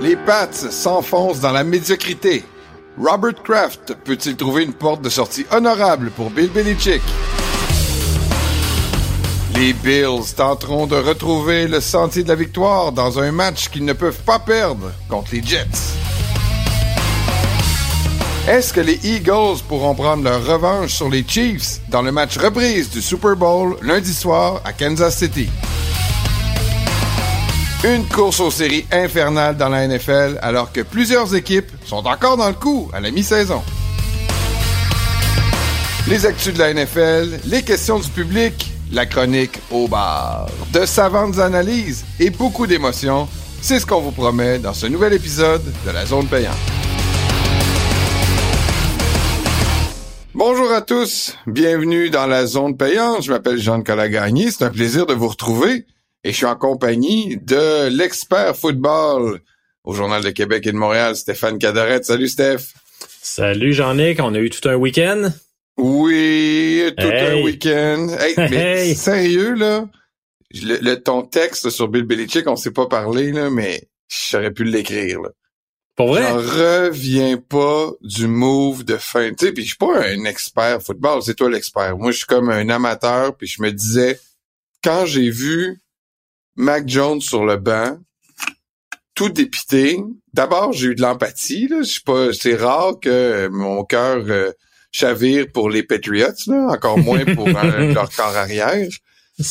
Les Pats s'enfoncent dans la médiocrité. Robert Kraft peut-il trouver une porte de sortie honorable pour Bill Belichick? Les Bills tenteront de retrouver le sentier de la victoire dans un match qu'ils ne peuvent pas perdre contre les Jets. Est-ce que les Eagles pourront prendre leur revanche sur les Chiefs dans le match reprise du Super Bowl lundi soir à Kansas City? Une course aux séries infernale dans la NFL alors que plusieurs équipes sont encore dans le coup à la mi-saison. Les actus de la NFL, les questions du public, la chronique au bar. De savantes analyses et beaucoup d'émotions, c'est ce qu'on vous promet dans ce nouvel épisode de la zone payante. Bonjour à tous, bienvenue dans la zone payante. Je m'appelle Jean-Nicolas Gagné, c'est un plaisir de vous retrouver et je suis en compagnie de l'expert football au Journal de Québec et de Montréal, Stéphane Cadorette. Salut Steph. Salut Jean-Nic, on a eu tout un week-end? Oui, tout un week-end. Hey, mais sérieux là, le, ton texte sur Bill Belichick, on s'est pas parlé là, mais j'aurais pu l'écrire là. Pour vrai? J'en reviens pas du move de fin. Tu sais, puis je suis pas un expert football, c'est toi l'expert. Moi, je suis comme un amateur, puis je me disais, quand j'ai vu Mac Jones sur le banc, tout dépité. D'abord, j'ai eu de l'empathie. Là. Je pas, c'est rare que mon cœur euh, chavire pour les Patriots, là, encore moins pour leur corps arrière.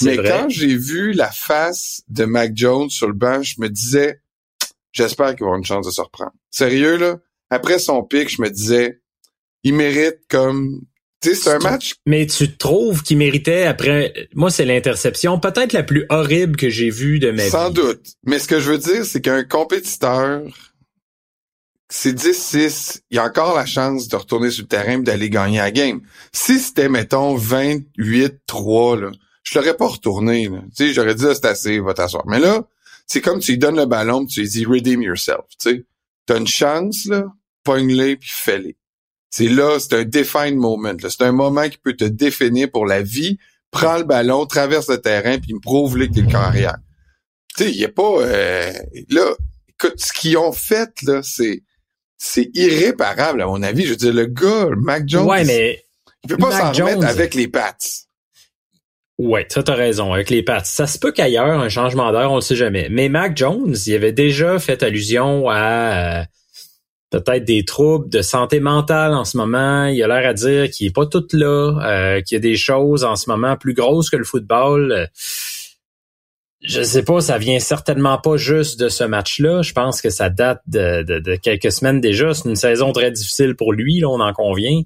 Mais quand j'ai vu la face de Mac Jones sur le banc, je me disais, j'espère qu'il va avoir une chance de se reprendre. Sérieux là. Après son pic, je me disais, il mérite comme c'est un match. Mais tu trouves qu'il méritait après. Moi, c'est l'interception peut-être la plus horrible que j'ai vue de ma vie. Sans doute. Mais ce que je veux dire, c'est qu'un compétiteur, c'est 10-6, il a encore la chance de retourner sur le terrain et d'aller gagner la game. Si c'était, mettons, 28-3, là, je l'aurais pas retourné. Tu sais, j'aurais dit, c'est assez, va t'asseoir. Mais là, c'est comme tu lui donnes le ballon tu lui dis, redeem yourself. Tu sais, t'as une chance, là, pogne-les puis fais-les. C'est là, c'est un defined moment. C'est un moment qui peut te définir pour la vie. Prends le ballon, traverse le terrain, puis prouve-le que t'es le carrière. Tu sais, il y a pas... Euh, là, écoute, ce qu'ils ont fait, là, c'est c'est irréparable, à mon avis. Je veux dire, le gars, Mac Jones, ouais, mais il peut pas s'en remettre avec les Pats. Ouais, ça t'as raison, avec les Pats. Ça se peut qu'ailleurs, un changement d'heure, on le sait jamais. Mais Mac Jones, il avait déjà fait allusion à... Euh, peut-être des troubles de santé mentale en ce moment. Il a l'air à dire qu'il est pas tout là, euh, qu'il y a des choses en ce moment plus grosses que le football. Je sais pas, ça vient certainement pas juste de ce match-là. Je pense que ça date de, quelques semaines déjà. C'est une saison très difficile pour lui, là, on en convient.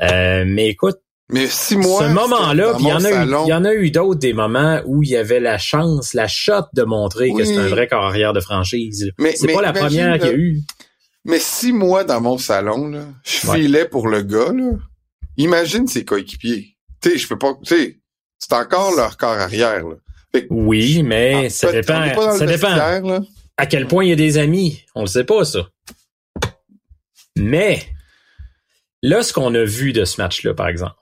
Euh, mais écoute, mais six mois. Ce moment-là, il y en a eu, il y en a eu d'autres des moments où il y avait la chance, la shot de montrer que c'est un vrai carrière de franchise. Mais c'est pas la première qu'il y a eu. Mais six mois dans mon salon, là, je filais pour le gars, là. Imagine ses coéquipiers. Tu sais, je peux pas, tu sais, c'est encore leur corps arrière, là. oui, mais ah, ça dépend. Ça dépend. À quel point il y a des amis. On le sait pas, ça. Mais, là, ce qu'on a vu de ce match-là, par exemple,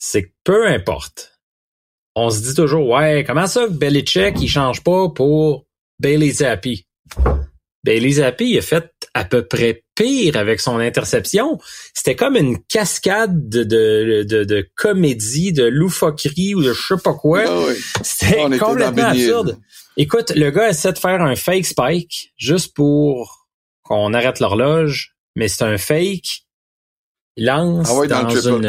c'est que peu importe, on se dit toujours, ouais, comment ça que Belichick, il change pas pour Bailey Zappi? Bailey Zappi, il a fait à peu près pire avec son interception. C'était comme une cascade de, de, de, de, comédie, de loufoquerie ou de je sais pas quoi. Ah C'était complètement absurde. Écoute, le gars essaie de faire un fake spike juste pour qu'on arrête l'horloge, mais c'est un fake. Il lance ah dans, une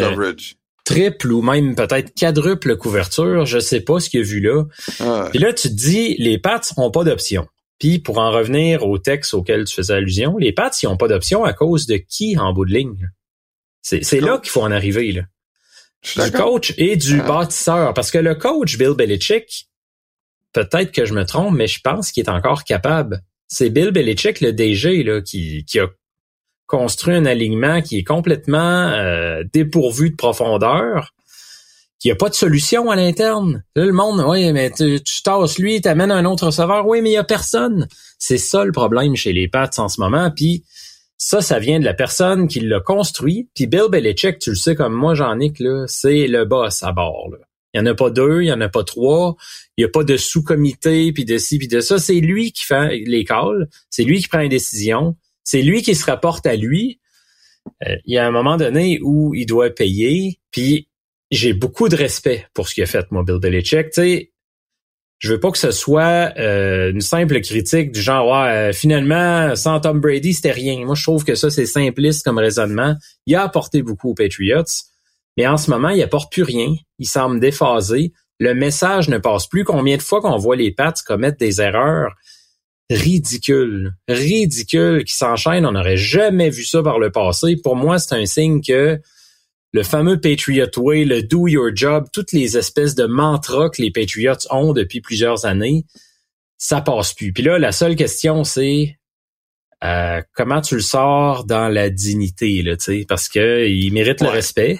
triple ou même peut-être quadruple couverture. Je sais pas ce qu'il a vu là. Ah Puis là, tu te dis, les pattes n'ont pas d'option. Puis pour en revenir au texte auquel tu faisais allusion, les Pats, ils n'ont pas d'option à cause de qui en bout de ligne? C'est là qu'il faut en arriver. Là. Du coach et du ah. bâtisseur. Parce que le coach, Bill Belichick, peut-être que je me trompe, mais je pense qu'il est encore capable. C'est Bill Belichick, le DG, là, qui, qui a construit un alignement qui est complètement euh, dépourvu de profondeur qu'il n'y a pas de solution à l'interne. Là, le monde, oui, mais tu, tu tasses lui, t'amènes un autre receveur. Oui, mais il n'y a personne. C'est ça le problème chez les Pats en ce moment. Puis Ça, ça vient de la personne qui l'a construit. Puis Bill Belichick, tu le sais comme moi, Jean-Nic, là, c'est le boss à bord. Là. Il n'y en a pas deux, il n'y en a pas trois. Il n'y a pas de sous-comité, puis de ci, puis de ça. C'est lui qui fait les calls. C'est lui qui prend les décisions. C'est lui qui se rapporte à lui. Euh, il y a un moment donné où il doit payer. Puis j'ai beaucoup de respect pour ce qu'il a fait, moi, Bill Belichick. Tu je veux pas que ce soit euh, une simple critique du genre ouais, euh, finalement sans Tom Brady c'était rien. Moi je trouve que ça c'est simpliste comme raisonnement. Il a apporté beaucoup aux Patriots, mais en ce moment il apporte plus rien. Il semble déphasé. Le message ne passe plus. Combien de fois qu'on voit les Pats commettre des erreurs? Ridicules, ridicules qui s'enchaînent. On n'aurait jamais vu ça par le passé. Pour moi c'est un signe que le fameux Patriot Way, le Do Your Job, toutes les espèces de mantras que les Patriots ont depuis plusieurs années, ça passe plus. Puis là, la seule question, c'est euh, comment tu le sors dans la dignité, là, parce que il mérite le respect.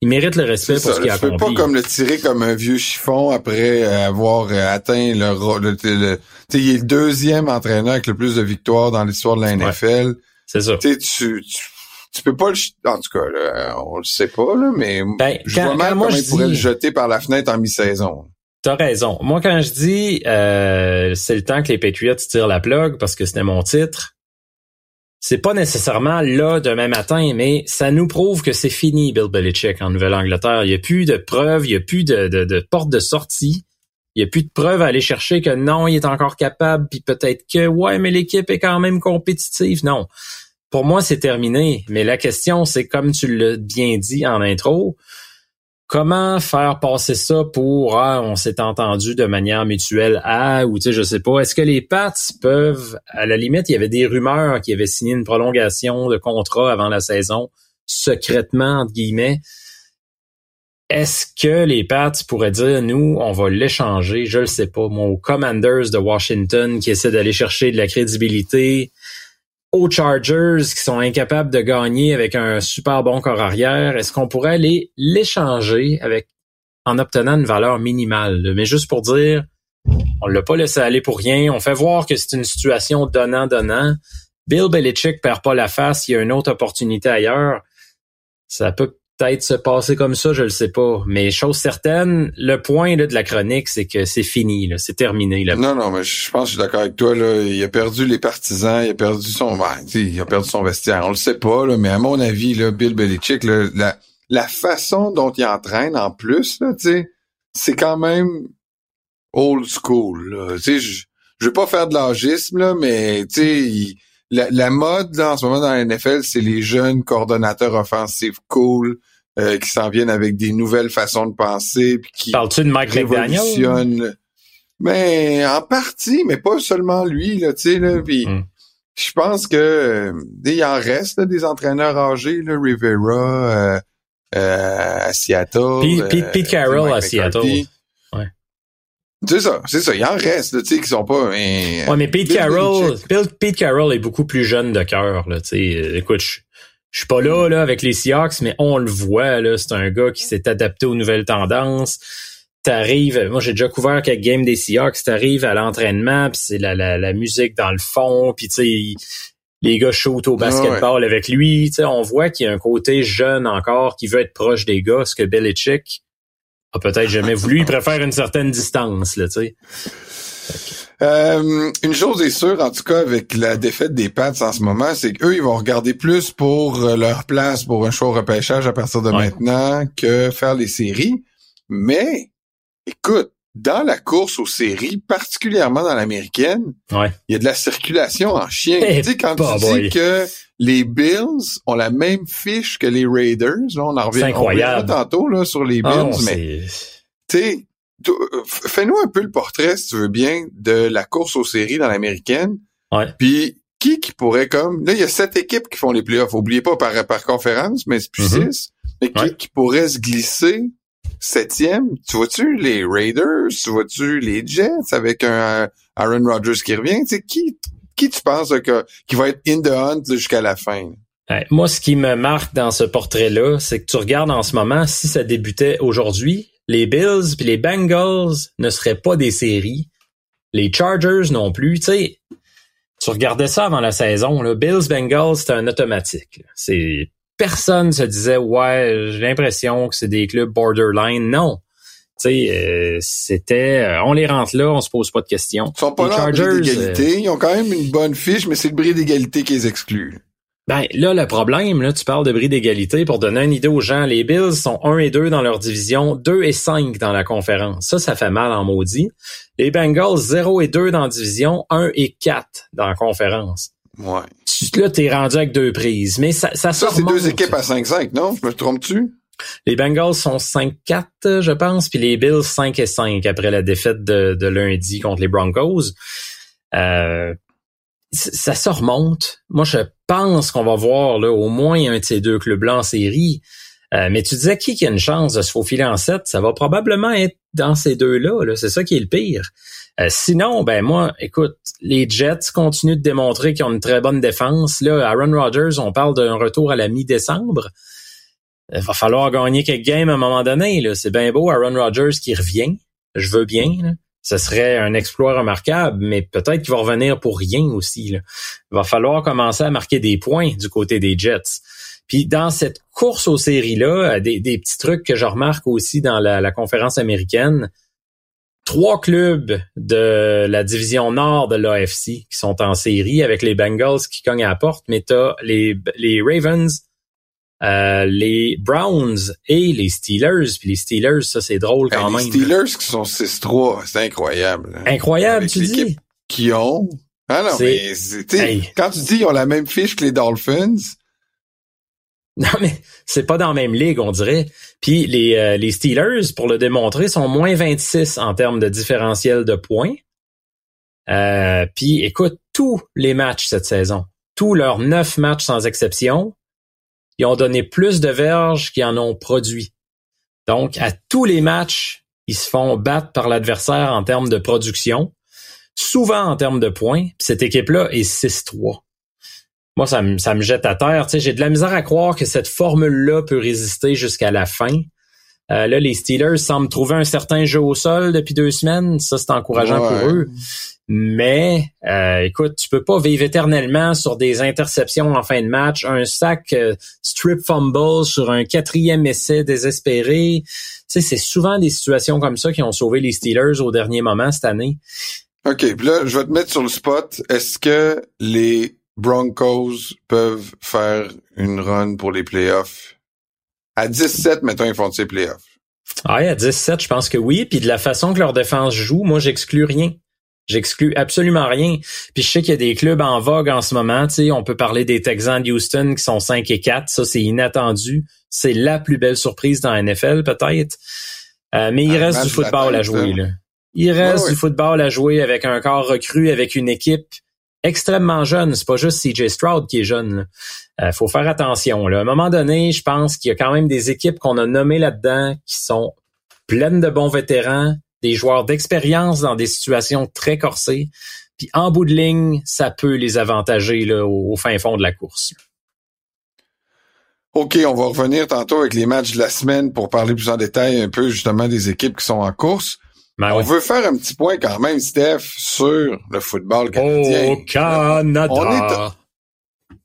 Il mérite le respect pour ce qu'il a accompli. Tu peux pas comme le tirer comme un vieux chiffon après avoir atteint le, le, le, il est le deuxième entraîneur avec le plus de victoires dans l'histoire de la NFL. c'est ça. Tu, tu tu peux pas le en tout cas là, on le sait pas là, mais ben, je vois mal comment il pourrait le jeter par la fenêtre en mi-saison. T'as raison. Moi quand je dis euh, c'est le temps que les Patriots tirent la plug parce que c'était mon titre, c'est pas nécessairement là demain matin, mais ça nous prouve que c'est fini Bill Belichick en Nouvelle-Angleterre. Il y a plus de preuves, il y a plus de, de, de porte de sortie. Il y a plus de preuves à aller chercher que non, il est encore capable, puis peut-être que ouais, mais l'équipe est quand même compétitive. Non pour moi, c'est terminé. Mais la question, c'est comme tu l'as bien dit en intro, comment faire passer ça pour ah, on s'est entendu de manière mutuelle à ou tu sais je sais pas. Est-ce que les Pats peuvent à la limite il y avait des rumeurs qui avaient signé une prolongation de contrat avant la saison secrètement entre guillemets. Est-ce que les Pats pourraient dire nous on va l'échanger je le sais pas mon Commanders de Washington qui essaie d'aller chercher de la crédibilité aux Chargers qui sont incapables de gagner avec un super bon corps arrière, est-ce qu'on pourrait aller l'échanger avec en obtenant une valeur minimale? Mais juste pour dire, on l'a pas laissé aller pour rien. On fait voir que c'est une situation donnant-donnant. Bill Belichick perd pas la face, il y a une autre opportunité ailleurs. Ça peut peut-être se passer comme ça, je le sais pas. Mais chose certaine, le point là, de la chronique, c'est que c'est fini, c'est terminé. Là. Non, non, mais je pense que je suis d'accord avec toi. Là. Il a perdu les partisans, il a perdu son ben, il a perdu son vestiaire. On le sait pas, là, mais à mon avis, là, Bill Belichick, là, la, la façon dont il entraîne en plus, c'est quand même old school. Je, je veux pas faire de l'agisme, mais tu la, la, mode là, en ce moment dans la NFL, c'est les jeunes coordonnateurs offensifs cool euh, qui s'en viennent avec des nouvelles façons de penser puis qui Parles-tu de Mike? Mais en partie, mais pas seulement lui là, tu sais là, puis hmm. je pense que euh, il en reste des entraîneurs âgés là, Rivera euh, euh à Seattle, Pete, Pete, Carroll à Seattle. C'est ça, c'est ça. Il en reste, tu sais, qui sont pas. Mais, ouais, mais Pete Carroll, Pete Carroll est beaucoup plus jeune de cœur, là. Tu sais, écoute, je, je suis pas là, là, avec les Seahawks, mais on le voit, là. C'est un gars qui s'est adapté aux nouvelles tendances. T'arrives, moi j'ai déjà couvert quelques games des Seahawks. T'arrives à l'entraînement, puis c'est la, la, la, musique dans le fond, puis tu sais, les gars shootent au basketball avec lui. Tu sais, on voit qu'il y a un côté jeune encore qui veut être proche des gars, ce que Belichick a peut-être jamais voulu. Il préfère une certaine distance, là, tu sais. Euh, une chose est sûre, en tout cas, avec la défaite des Pats en ce moment, c'est qu'eux, ils vont regarder plus pour euh, leur place pour un show repêchage à partir de maintenant que faire les séries. Mais, écoute, dans la course aux séries, particulièrement dans l'américaine, il y a de la circulation en chien. tu sais, quand tu dis que les Bills ont la même fiche que les Raiders, là, on en revient, tantôt là, sur les ah Bills, mais tu sais, fais-nous un peu le portrait, si tu veux bien, de la course aux séries dans l'américaine. Ouais. Puis qui qui pourrait comme là il y a sept équipes qui font les playoffs. Oubliez pas par par conférence, mais c'est plus mm-hmm. six. Mais qui qui pourrait se glisser septième, tu vois-tu les Raiders, tu vois-tu les Jets avec un Aaron Rodgers qui revient, tu qui, qui tu penses que, qui va être in the hunt jusqu'à la fin? moi, ce qui me marque dans ce portrait-là, c'est que tu regardes en ce moment, si ça débutait aujourd'hui, les Bills puis les Bengals ne seraient pas des séries. Les Chargers non plus. Tu sais, tu regardais ça avant la saison, là, Bills Bengals, c'était un automatique. C'est personne se disait ouais, j'ai l'impression que c'est des clubs borderline. Non. Tu sais, euh, c'était euh, on les rentre là, on se pose pas de questions. Ils sont pas Les là Chargers, d'égalité. Ils ont quand même une bonne fiche, mais c'est le bris d'égalité qui les exclut. Ben là, le problème, là, tu parles de bris d'égalité. Pour donner une idée aux gens, les Bills sont 1 et 2 dans leur division, 2 et 5 dans la conférence. Ça, ça fait mal en maudit. Les Bengals, 0 et 2 dans la division, 1 et 4 dans la conférence. Ouais. Tu- Là, t'es rendu avec deux prises. Mais ça, ça, Ça, c'est deux équipes à 5-5, non? Je me trompe-tu? Les Bengals sont 5-4, je pense, puis les Bills 5 et 5 après la défaite de, de lundi contre les Broncos. Euh, ça se remonte. Moi, je pense qu'on va voir là, au moins un de ces deux clubs-là en série. Euh, mais tu disais qui qui a une chance de se faufiler en 7? Ça va probablement être dans ces deux-là. -là, C'est ça qui est le pire. Euh, sinon, ben moi, écoute, les Jets continuent de démontrer qu'ils ont une très bonne défense. Là, Aaron Rodgers, on parle d'un retour à la mi-décembre. Il va falloir gagner quelques games à un moment donné. C'est bien beau, Aaron Rodgers qui revient. Je veux bien. Ce serait un exploit remarquable, mais peut-être qu'il va revenir pour rien aussi. Il va falloir commencer à marquer des points du côté des Jets. Puis dans cette course aux séries-là, euh, des, petits trucs que je remarque aussi dans la conférence américaine, trois clubs de la division nord de l'AFC qui sont en série avec les Bengals qui cognent à la porte, mais t'as les, les Ravens, euh, les Browns et les Steelers. Puis les Steelers, ça c'est drôle quand Hey, même. les Steelers qui sont 6-3, c'est incroyable. hein. Incroyable, Avec tu dis? Qui ont. Ah non, mais tu Hey. quand tu dis ils ont la même fiche que les Dolphins, Non, mais c'est pas dans la même ligue, on dirait. Puis les, euh, Steelers, pour le démontrer, sont moins 26 en termes de différentiel de points. Euh, puis écoute, tous les matchs cette saison, tous leurs neuf matchs sans exception, ils ont donné plus de verges qu'ils en ont produit. Donc, à tous les matchs, ils se font battre par l'adversaire en termes de production, souvent en termes de points. Puis cette équipe-là est 6-3 moi, ça me, ça me jette à terre. Tu sais, j'ai de la misère à croire que cette formule-là peut résister jusqu'à la fin. Euh, là, les Steelers semblent trouver un certain jeu au sol depuis deux semaines. Ça, c'est encourageant Ouais. pour eux. Mais, euh, écoute, tu peux pas vivre éternellement sur des interceptions en fin de match, un sac euh, strip fumble sur un quatrième essai désespéré. Tu sais, c'est souvent des situations comme ça qui ont sauvé les Steelers au dernier moment cette année. OK, puis là, je vais te mettre sur le spot. Est-ce que les Broncos peuvent faire une run pour les playoffs? À 17, mettons, ils font de ces playoffs. Ah, à 17, je pense que oui. Puis de la façon que leur défense joue, moi, j'exclus rien. J'exclus absolument rien. Puis je sais qu'il y a des clubs en vogue en ce moment. Tu sais, on peut parler des Texans de Houston qui sont 5 et 4. Ça, c'est inattendu. C'est la plus belle surprise dans la NFL, peut-être. Euh, mais il Un reste du football à jouer. ça. Là. Il reste Ouais, du football à jouer avec un corps recru, avec une équipe extrêmement jeune. C'est pas juste CJ Stroud qui est jeune. Il faut faire attention. Là. À un moment donné, je pense qu'il y a quand même des équipes qu'on a nommées là-dedans qui sont pleines de bons vétérans, des joueurs d'expérience dans des situations très corsées. Puis en bout de ligne, ça peut les avantager là, au, au fin fond de la course. OK, on va revenir tantôt avec les matchs de la semaine pour parler plus en détail un peu justement des équipes qui sont en course. Ben on veut faire un petit point quand même, Steph, sur le football canadien. Au Canada. On est-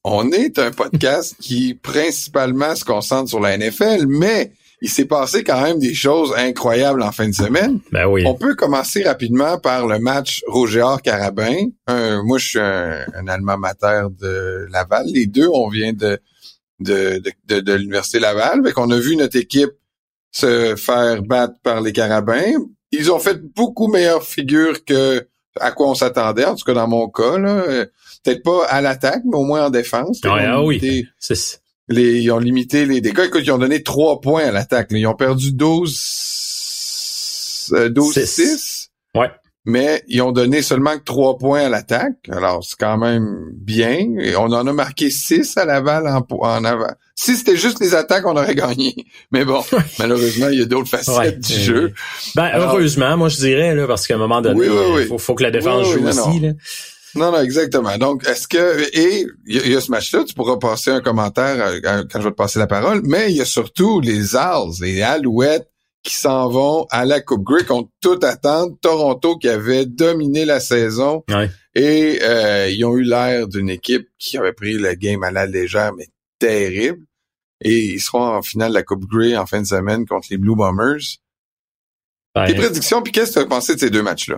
On est un podcast qui principalement se concentre sur la NFL, mais il s'est passé quand même des choses incroyables en fin de semaine. Ben oui. On peut commencer rapidement par le match Roger-Carabin. moi, je suis un, un alma mater de Laval. Les deux, on vient de de, de, de, de l'Université Laval. Fait qu'on a vu notre équipe se faire battre par les Carabins. Ils ont fait beaucoup meilleure figure que à quoi on s'attendait, en tout cas dans mon cas. Là. Euh, Peut-être pas à l'attaque, mais au moins en défense. Ils ont Ouais, ah oui. limité les, ils ont limité les dégâts. Écoute, ils ont donné trois points à l'attaque. Ils ont perdu 12, euh, 12 Six. 6 Ouais. Mais ils ont donné seulement que trois points à l'attaque. Alors, c'est quand même bien. Et on en a marqué six à Laval en, en avant. Si c'était juste les attaques, on aurait gagné. Mais bon, malheureusement, il y a d'autres facettes Ouais. du Euh, jeu. Ben, Alors- heureusement, moi je dirais, là, parce qu'à un moment donné, Oui, oui, oui. il faut, faut que la défense joue non, aussi. non. Là. Non, non, exactement. Donc, est-ce que... Et il y, a- il y a ce match-là, tu pourras passer un commentaire euh, quand je vais te passer la parole, mais il y a surtout les Als, les Alouettes qui s'en vont à la Coupe Grey contre toute attente. Toronto qui avait dominé la saison Ouais. Et euh, ils ont eu l'air d'une équipe qui avait pris le game à la légère, mais terrible. Et ils seront en finale de la Coupe Grey en fin de semaine contre les Blue Bombers. Ben, Tes prédictions, puis qu'est-ce que tu as pensé de ces deux matchs-là?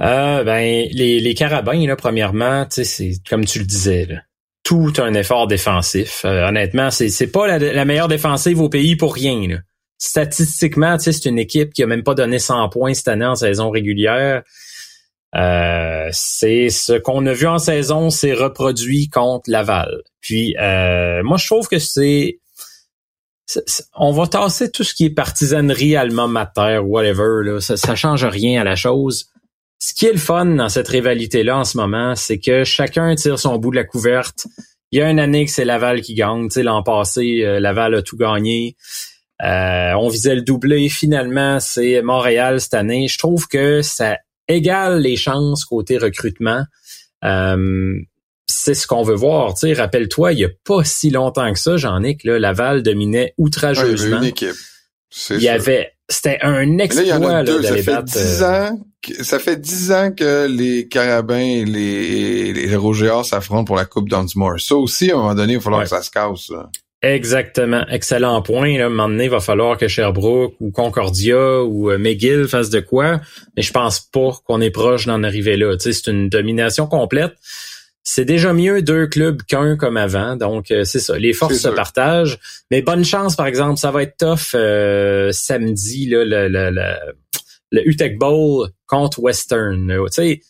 Euh, ben, les, les Carabins, là, premièrement, c'est comme tu le disais, là, tout un effort défensif. Euh, honnêtement, c'est, c'est pas la, meilleure défensive au pays pour rien. Là. Statistiquement, c'est une équipe qui a même pas donné 100 points cette année en saison régulière. Euh, c'est ce qu'on a vu en saison, c'est reproduit contre Laval. Puis euh, moi, je trouve que c'est, on va tasser tout ce qui est partisanerie allemand mater, whatever. Là. Ça, ça change rien à la chose. Ce qui est le fun dans cette rivalité-là en ce moment, c'est que chacun tire son bout de la couverte. Il y a une année que c'est Laval qui gagne. Tu sais, l'an passé, euh, Laval a tout gagné. Euh, on visait le doublé. Finalement, c'est Montréal cette année. Je trouve que ça égale les chances côté recrutement. Euh, c'est ce qu'on veut voir. Tu sais, rappelle-toi, il y a pas si longtemps que ça, que là, Laval dominait outrageusement. il y, équipe. il y avait, c'était un exploit là, là, ça fait ans. Ça fait dix ans que les Carabins et les, les, les s'affrontent pour la Coupe Dunsmore. Ça aussi, à un moment donné, il va falloir que ça se casse. Exactement. Excellent point. Là. À un moment donné, il va falloir que Sherbrooke ou Concordia ou euh, McGill fassent de quoi. Mais je pense pas qu'on est proche d'en arriver là. Tu sais, c'est une domination complète. C'est déjà mieux deux clubs qu'un comme avant. Donc, euh, c'est ça. Les forces se partagent. Mais bonne chance, par exemple. Ça va être tough euh, samedi, là, le, le, le, le UTEC Bowl contre Western. Tu sais,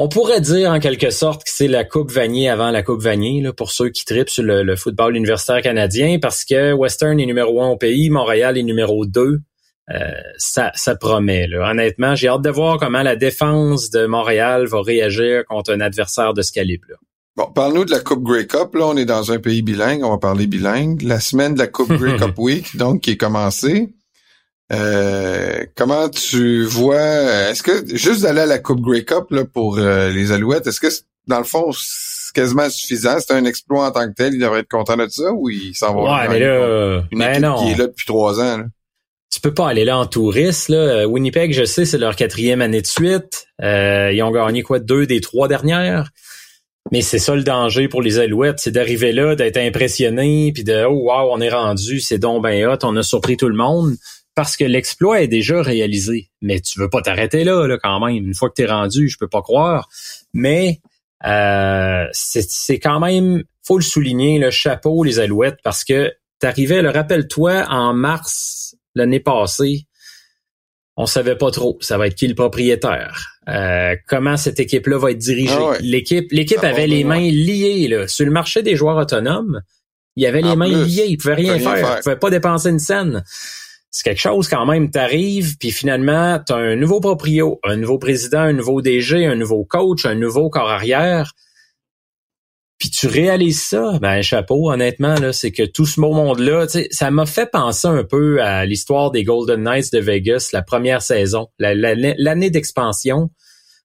on pourrait dire en quelque sorte que c'est la Coupe Vanier avant la Coupe Vanier, là, pour ceux qui tripent sur le, football universitaire canadien, parce que Western est numéro un au pays, Montréal est numéro deux. Euh, ça, ça promet. Là. Honnêtement, j'ai hâte de voir comment la défense de Montréal va réagir contre un adversaire de ce calibre-là. Bon, parle-nous de la Coupe Grey Cup. Là, on est dans un pays bilingue, on va parler bilingue. La semaine de la Coupe Grey Cup Week, donc, qui est commencée. Euh, comment tu vois Est-ce que juste d'aller à la Coupe Grey Cup là, pour euh, les Alouettes, est-ce que dans le fond c'est quasiment suffisant? C'est un exploit en tant que tel. Il devrait être content de ça ou il s'en va Ouais, mais là, une ben équipe qui est là depuis trois ans. Là. Tu peux pas aller là en touriste. Là. Winnipeg, je sais, c'est leur quatrième année de suite. Euh, ils ont gagné quoi? Deux des trois dernières. Mais c'est ça le danger pour les Alouettes, c'est d'arriver là, d'être impressionné, puis de oh wow, on est rendu, c'est donc ben hot, on a surpris tout le monde parce que l'exploit est déjà réalisé. Mais tu veux pas t'arrêter là, là, quand même. Une fois que tu es rendu, je peux pas croire. Mais euh, c'est quand même, faut le souligner, le chapeau, les alouettes, parce que t'arrivais, le rappelle-toi, en mars l'année passée, on savait pas trop, ça va être qui le propriétaire. Euh, comment cette équipe-là va être dirigée. Ah l'équipe, l'équipe avait les mains liées là. sur le marché des joueurs autonomes. Il y avait les mains liées, il pouvait rien, faire, faire, il pouvait pas dépenser une scène c'est quelque chose quand même, t'arrives, puis finalement, tu as un nouveau proprio, un nouveau président, un nouveau DG, un nouveau coach, un nouveau corps arrière. Puis tu réalises ça, ben chapeau, honnêtement, là, c'est que tout ce beau monde-là, ça m'a fait penser un peu à l'histoire des Golden Knights de Vegas, la première saison, l'année d'expansion.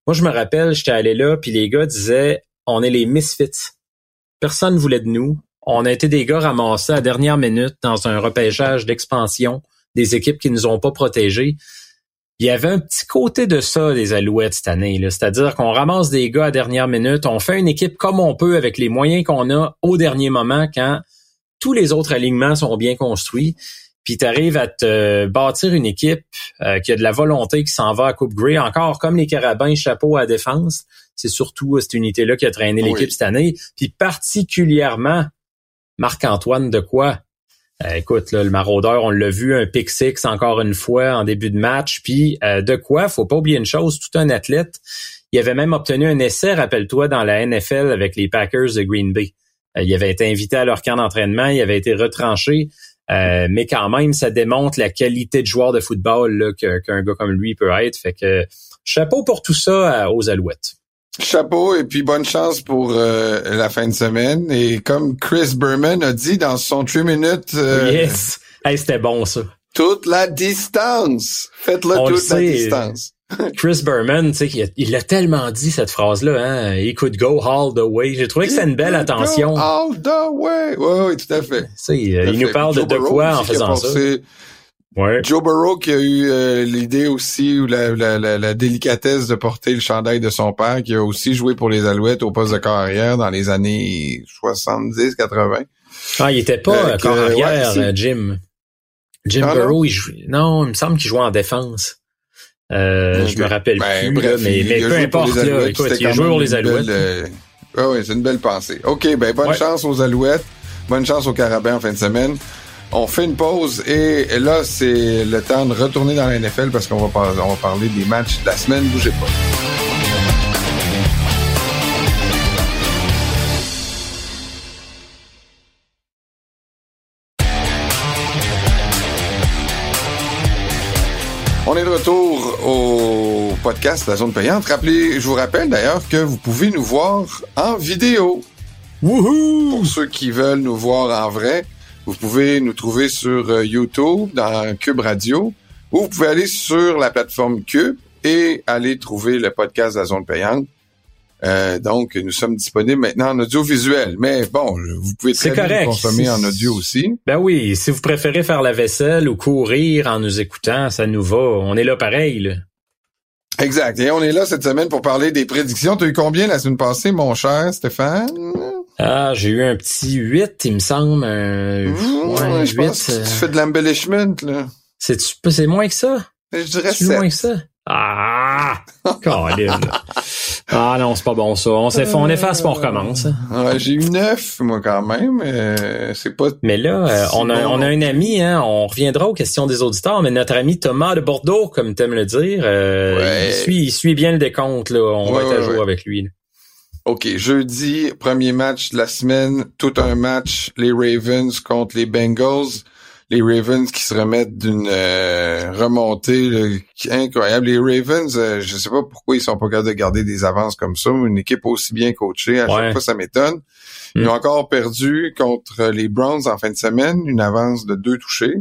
Moi, je me rappelle, j'étais allé là, puis les gars disaient, on est les misfits. Personne voulait de nous. On a été des gars ramassés à dernière minute dans un repêchage d'expansion des équipes qui nous ont pas protégés. Il y avait un petit côté de ça des Alouettes cette année, c'est-à-dire qu'on ramasse des gars à dernière minute, on fait une équipe comme on peut avec les moyens qu'on a au dernier moment quand tous les autres alignements sont bien construits. Puis tu arrives à te bâtir une équipe euh, qui a de la volonté, qui s'en va à Coupe Grey, encore comme les Carabins, chapeau à défense. C'est surtout cette unité-là qui a traîné l'équipe cette année. Puis particulièrement Marc-Antoine de quoi? Euh, écoute, le maraudeur, on l'a vu, un pick six encore une fois en début de match. Puis euh, de quoi, faut pas oublier une chose, tout un athlète. Il avait même obtenu un essai, rappelle-toi, dans la NFL avec les Packers de Green Bay. Euh, il avait été invité à leur camp d'entraînement, il avait été retranché. mais quand même, ça démontre la qualité de joueur de football qu'un gars comme lui peut être. Fait que chapeau pour tout ça aux Alouettes. Chapeau et puis bonne chance pour euh, la fin de semaine. Et comme Chris Berman a dit dans son 3 minutes... Euh, yes! c'était bon ça. Toute la distance! Faites-le toute la distance. Chris Berman, tu sais, il a, tellement dit cette phrase-là, hein. He could go all the way. J'ai trouvé que c'est une belle attention. all the way. Oui, oui, tout à fait. il nous parle de, de quoi en faisant ça? Ouais. Joe Burrow qui a eu euh, l'idée aussi ou la, la, la, délicatesse de porter le chandail de son père, qui a aussi joué pour les Alouettes au poste de corps arrière dans les années 70-80. Ah, il était pas euh, corps arrière, euh, Jim. Jim ah, Burrow, non? il joue... non, il me semble qu'il jouait en défense. Euh, Je me rappelle ben, plus, mais, mais peu importe, là, écoute, il a joué pour les Alouettes. Belle, ah oui, c'est une belle pensée. OK, ben bonne chance aux Alouettes. Bonne chance aux Carabins en fin de semaine. On fait une pause et là, c'est le temps de retourner dans la NFL parce qu'on va, on va parler des matchs de la semaine. Bougez pas. On est de retour au podcast La Zone Payante. Rappelez, je vous rappelle d'ailleurs que vous pouvez nous voir en vidéo. Wouhou! Pour ceux qui veulent nous voir en vrai, vous pouvez nous trouver sur euh, YouTube, dans Cube Radio, ou vous pouvez aller sur la plateforme Cube et aller trouver le podcast de la zone payante. Euh, donc, nous sommes disponibles maintenant en audiovisuel. Mais bon, vous pouvez très bien consommer en audio aussi. Ben oui, si vous préférez faire la vaisselle ou courir en nous écoutant, ça nous va. On est là pareil. Là. Exact. Et on est là cette semaine pour parler des prédictions. Tu as eu combien la semaine passée, mon cher Stéphane? Ah, j'ai eu un petit 8, il me semble. Un... Mmh, je pense que tu fais de l'embellishment, là. C'est, c'est moins que ça? Je dirais 7. moins que ça? Ah! ah non, c'est pas bon ça. On s'est on efface pour on recommence. Ouais, j'ai eu 9, moi, quand même. Euh, c'est pas... Mais là, euh, on, a, on a un ami, hein, on reviendra aux questions des auditeurs, mais notre ami Thomas de Bordeaux, comme tu aimes le dire, euh, il, suit, il suit bien le décompte. Là. On va être à jour avec lui. OK, jeudi, premier match de la semaine, tout un match, les Ravens contre les Bengals. Les Ravens qui se remettent d'une euh, remontée incroyable. Les Ravens, euh, je sais pas pourquoi ils sont pas capables de garder des avances comme ça. Une équipe aussi bien coachée, à chaque fois, ça m'étonne. Ils hmm. ont encore perdu contre les Browns en fin de semaine, une avance de deux touchés.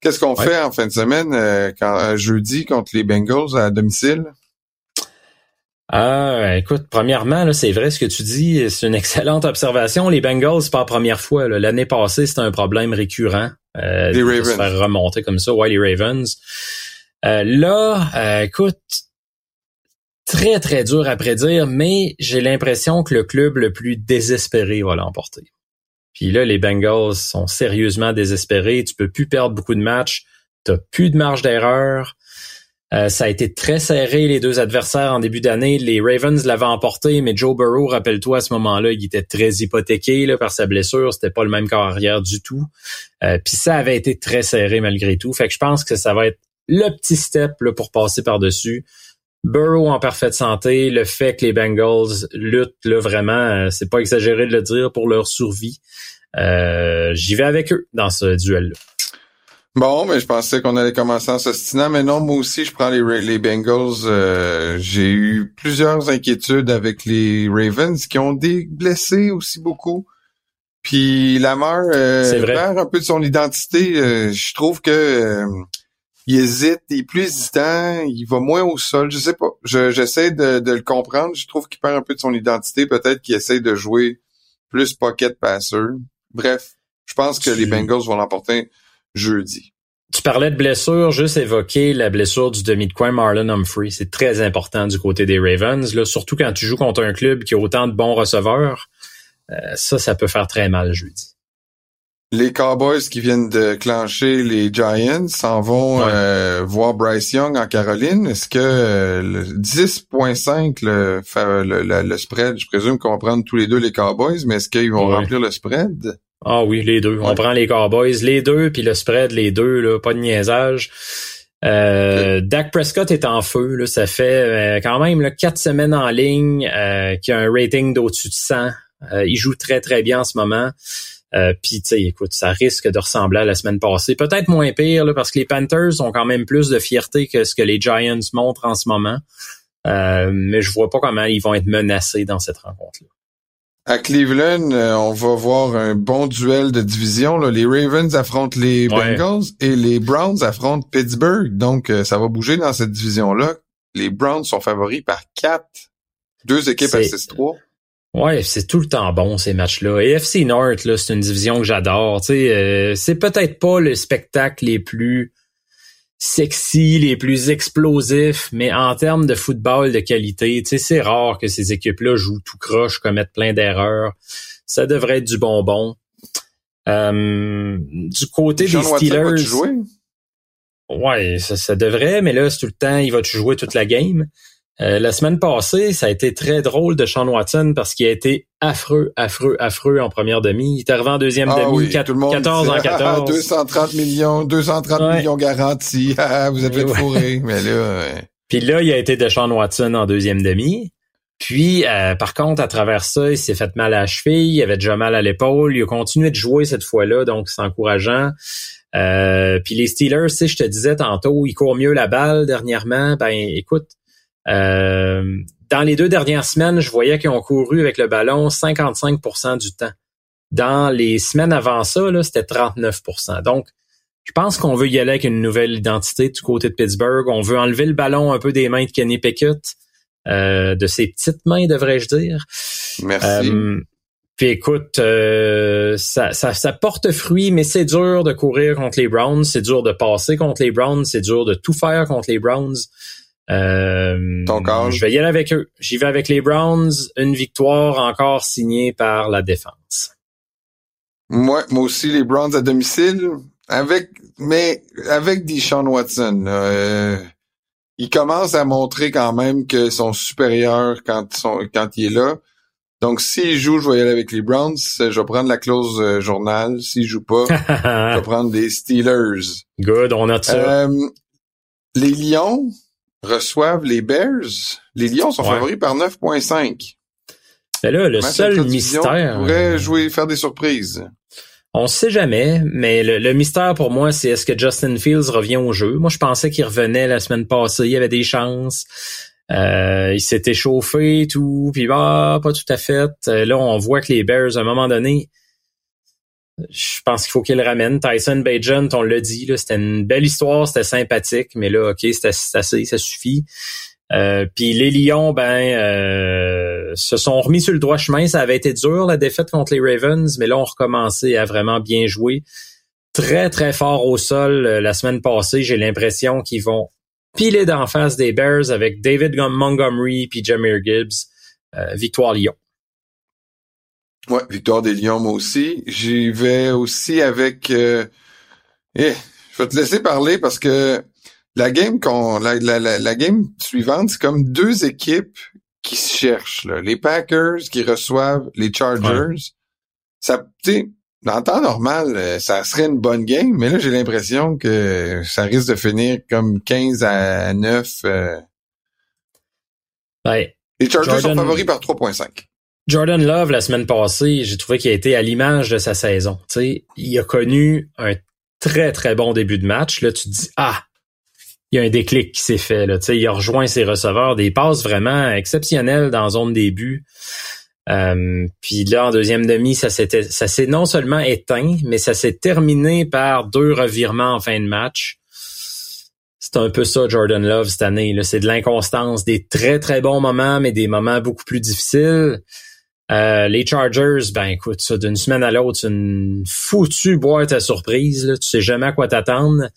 Qu'est-ce qu'on fait en fin de semaine, euh, quand, jeudi, contre les Bengals à domicile? Ah, écoute, premièrement, c'est vrai ce que tu dis, c'est une excellente observation. Les Bengals, c'est pas la première fois. L'année passée, c'était un problème récurrent. Euh, les Ravens. Se faire remonter comme ça, ouais, les Ravens. Euh, là, euh, écoute, très, très dur à prédire, mais j'ai l'impression que le club le plus désespéré va l'emporter. Puis là, les Bengals sont sérieusement désespérés. Tu peux plus perdre beaucoup de matchs. T'as plus de marge d'erreur. Euh, ça a été très serré, les deux adversaires en début d'année. Les Ravens l'avaient emporté, mais Joe Burrow, rappelle-toi, à ce moment-là, il était très hypothéqué là, par sa blessure. C'était pas le même corps arrière du tout. Euh, Puis ça avait été très serré malgré tout. Fait que je pense que ça va être le petit step là, pour passer par-dessus. Burrow en parfaite santé, le fait que les Bengals luttent là, vraiment, euh, c'est pas exagéré de le dire, pour leur survie. Euh, J'y vais avec eux dans ce duel-là. Bon, mais je pensais qu'on allait commencer en s'ostinant, mais non, moi aussi, je prends les, les Bengals. Euh, j'ai eu plusieurs inquiétudes avec les Ravens qui ont des blessés aussi beaucoup. Puis Lamar euh, perd un peu de son identité. Euh, je trouve que euh, il hésite, il est plus hésitant, il va moins au sol. Je sais pas. J'essaie de, de, le comprendre. Je trouve qu'il perd un peu de son identité. Peut-être qu'il essaie de jouer plus pocket passer. Bref, je pense que les Bengals vont l'emporter jeudi. Tu parlais de blessure, juste évoquer la blessure du demi de coin Marlon Humphrey. C'est très important du côté des Ravens, là, surtout quand tu joues contre un club qui a autant de bons receveurs. Euh, ça, ça peut faire très mal jeudi. Les Cowboys qui viennent de clencher les Giants s'en vont euh, voir Bryce Young en Caroline. Est-ce que euh, le 10.5 le, le, spread, je présume qu'on va prendre tous les deux les Cowboys, mais est-ce qu'ils vont remplir le spread? Ah oui, les deux. On prend les Cowboys, les deux, puis le spread, les deux, là, pas de niaisage. Euh, Dak Prescott est en feu. Là, ça fait euh, quand même là, quatre semaines en ligne euh, qui a un rating d'au-dessus de 100. Euh, il joue très, très bien en ce moment. Euh, Puis, tu sais, écoute, ça risque de ressembler à la semaine passée. Peut-être moins pire, là, parce que les Panthers ont quand même plus de fierté que ce que les Giants montrent en ce moment. mais je vois pas comment ils vont être menacés dans cette rencontre-là. À Cleveland, euh, on va voir un bon duel de division. Là. Les Ravens affrontent les Bengals et les Browns affrontent Pittsburgh. Donc, euh, ça va bouger dans cette division-là. Les Browns sont favoris par quatre. Deux équipes à 6-3. Ouais, c'est tout le temps bon ces matchs-là. Et FC North, là, c'est une division que j'adore. Tu sais, euh, c'est peut-être pas le spectacle les plus sexy, les plus explosifs, mais en termes de football de qualité, tu sais, c'est rare que ces équipes-là jouent tout croche, commettent plein d'erreurs. Ça devrait être du bonbon. Euh, du côté des Steelers. Ouais, ça, ça devrait, mais là, c'est tout le temps, il va tu jouer toute la game? Euh, la semaine passée, ça a été très drôle de Sean Watson parce qu'il a été affreux, affreux, affreux en première demi. Il est arrivé en deuxième ah demi, 14 en 14. 230 millions, 230 millions garantis. Ah, vous êtes fait fourrer. Mais là, Puis là, il a été de Sean Watson en deuxième demi. Puis, euh, par contre, à travers ça, il s'est fait mal à la cheville, il avait déjà mal à l'épaule, il a continué de jouer cette fois-là, donc c'est encourageant. Euh, puis les Steelers, tu sais, je te disais tantôt, ils courent mieux la balle dernièrement. Ben, écoute, dans les deux dernières semaines, je voyais qu'ils ont couru avec le ballon 55% du temps. Dans les semaines avant ça, c'était 39% Donc, je pense qu'on veut y aller avec une nouvelle identité du côté de Pittsburgh. On veut enlever le ballon un peu des mains de Kenny Pickett, euh, de ses petites mains, devrais-je dire. Merci. Euh, puis écoute, ça, ça, ça, porte fruit, mais c'est dur de courir contre les Browns, c'est dur de passer contre les Browns, c'est dur de tout faire contre les Browns. Euh, je vais y aller avec eux. J'y vais avec les Browns. Une victoire encore signée par la défense. Moi, moi aussi, les Browns à domicile. Avec, mais avec Deshaun Watson, euh, il commence à montrer quand même qu'ils sont supérieurs quand, sont, quand il est là. Donc, s'il joue, je vais y aller avec les Browns. Je vais prendre la clause euh, journal. S'il joue pas, je vais prendre des Steelers. Good, on a ça. Euh, les Lions, reçoivent les Bears. Les Lions sont favoris par 9.5. Mais là, le seul mystère... pourrait jouer, faire des surprises. On sait jamais, mais le, mystère pour moi, c'est est-ce que Justin Fields revient au jeu? Moi, je pensais qu'il revenait la semaine passée, il y avait des chances. Euh, il s'est échauffé, tout, puis bah, pas tout à fait. Euh, là, on voit que les Bears, à un moment donné, je pense qu'il faut qu'il ramène. Tyson Bajent, on l'a dit, c'était une belle histoire, c'était sympathique, mais là, OK, ça suffit. Euh, puis les Lions, ben, euh, se sont remis sur le droit chemin. Ça avait été dur, la défaite contre les Ravens, mais là, on recommençait à vraiment bien jouer. Très, très fort au sol euh, la semaine passée. J'ai l'impression qu'ils vont piler d'en face des Bears avec David Montgomery puis Jameer Gibbs. victoire Lyon. Ouais, victoire des Lions, moi aussi. J'y vais aussi avec... Euh, eh, je vais te laisser parler parce que la game qu'on la, la, la, game suivante, c'est comme deux équipes qui se cherchent. Là. Les Packers qui reçoivent les Chargers. Ça, tu dans le temps normal, euh, ça serait une bonne game, mais là, j'ai l'impression que ça risque de finir comme 15 à 9. Euh... les Chargers sont favoris par 3.5. Jordan Love, la semaine passée, j'ai trouvé qu'il a été à l'image de sa saison. sais, il a connu un très, très bon début de match. Là, tu te dis, ah, il y a un déclic qui s'est fait. Là. sais, il a rejoint ses receveurs, des passes vraiment exceptionnelles dans zone début. Euh, puis là, en deuxième demi, ça s'est non seulement éteint, mais ça s'est terminé par deux revirements en fin de match. C'est un peu ça, Jordan Love, cette année. C'est de l'inconstance, des très, très bons moments, mais des moments beaucoup plus difficiles. Euh, les Chargers, ben écoute, ça, d'une semaine à l'autre, c'est une foutue boîte à surprise. Là. Tu sais jamais à quoi t'attendre.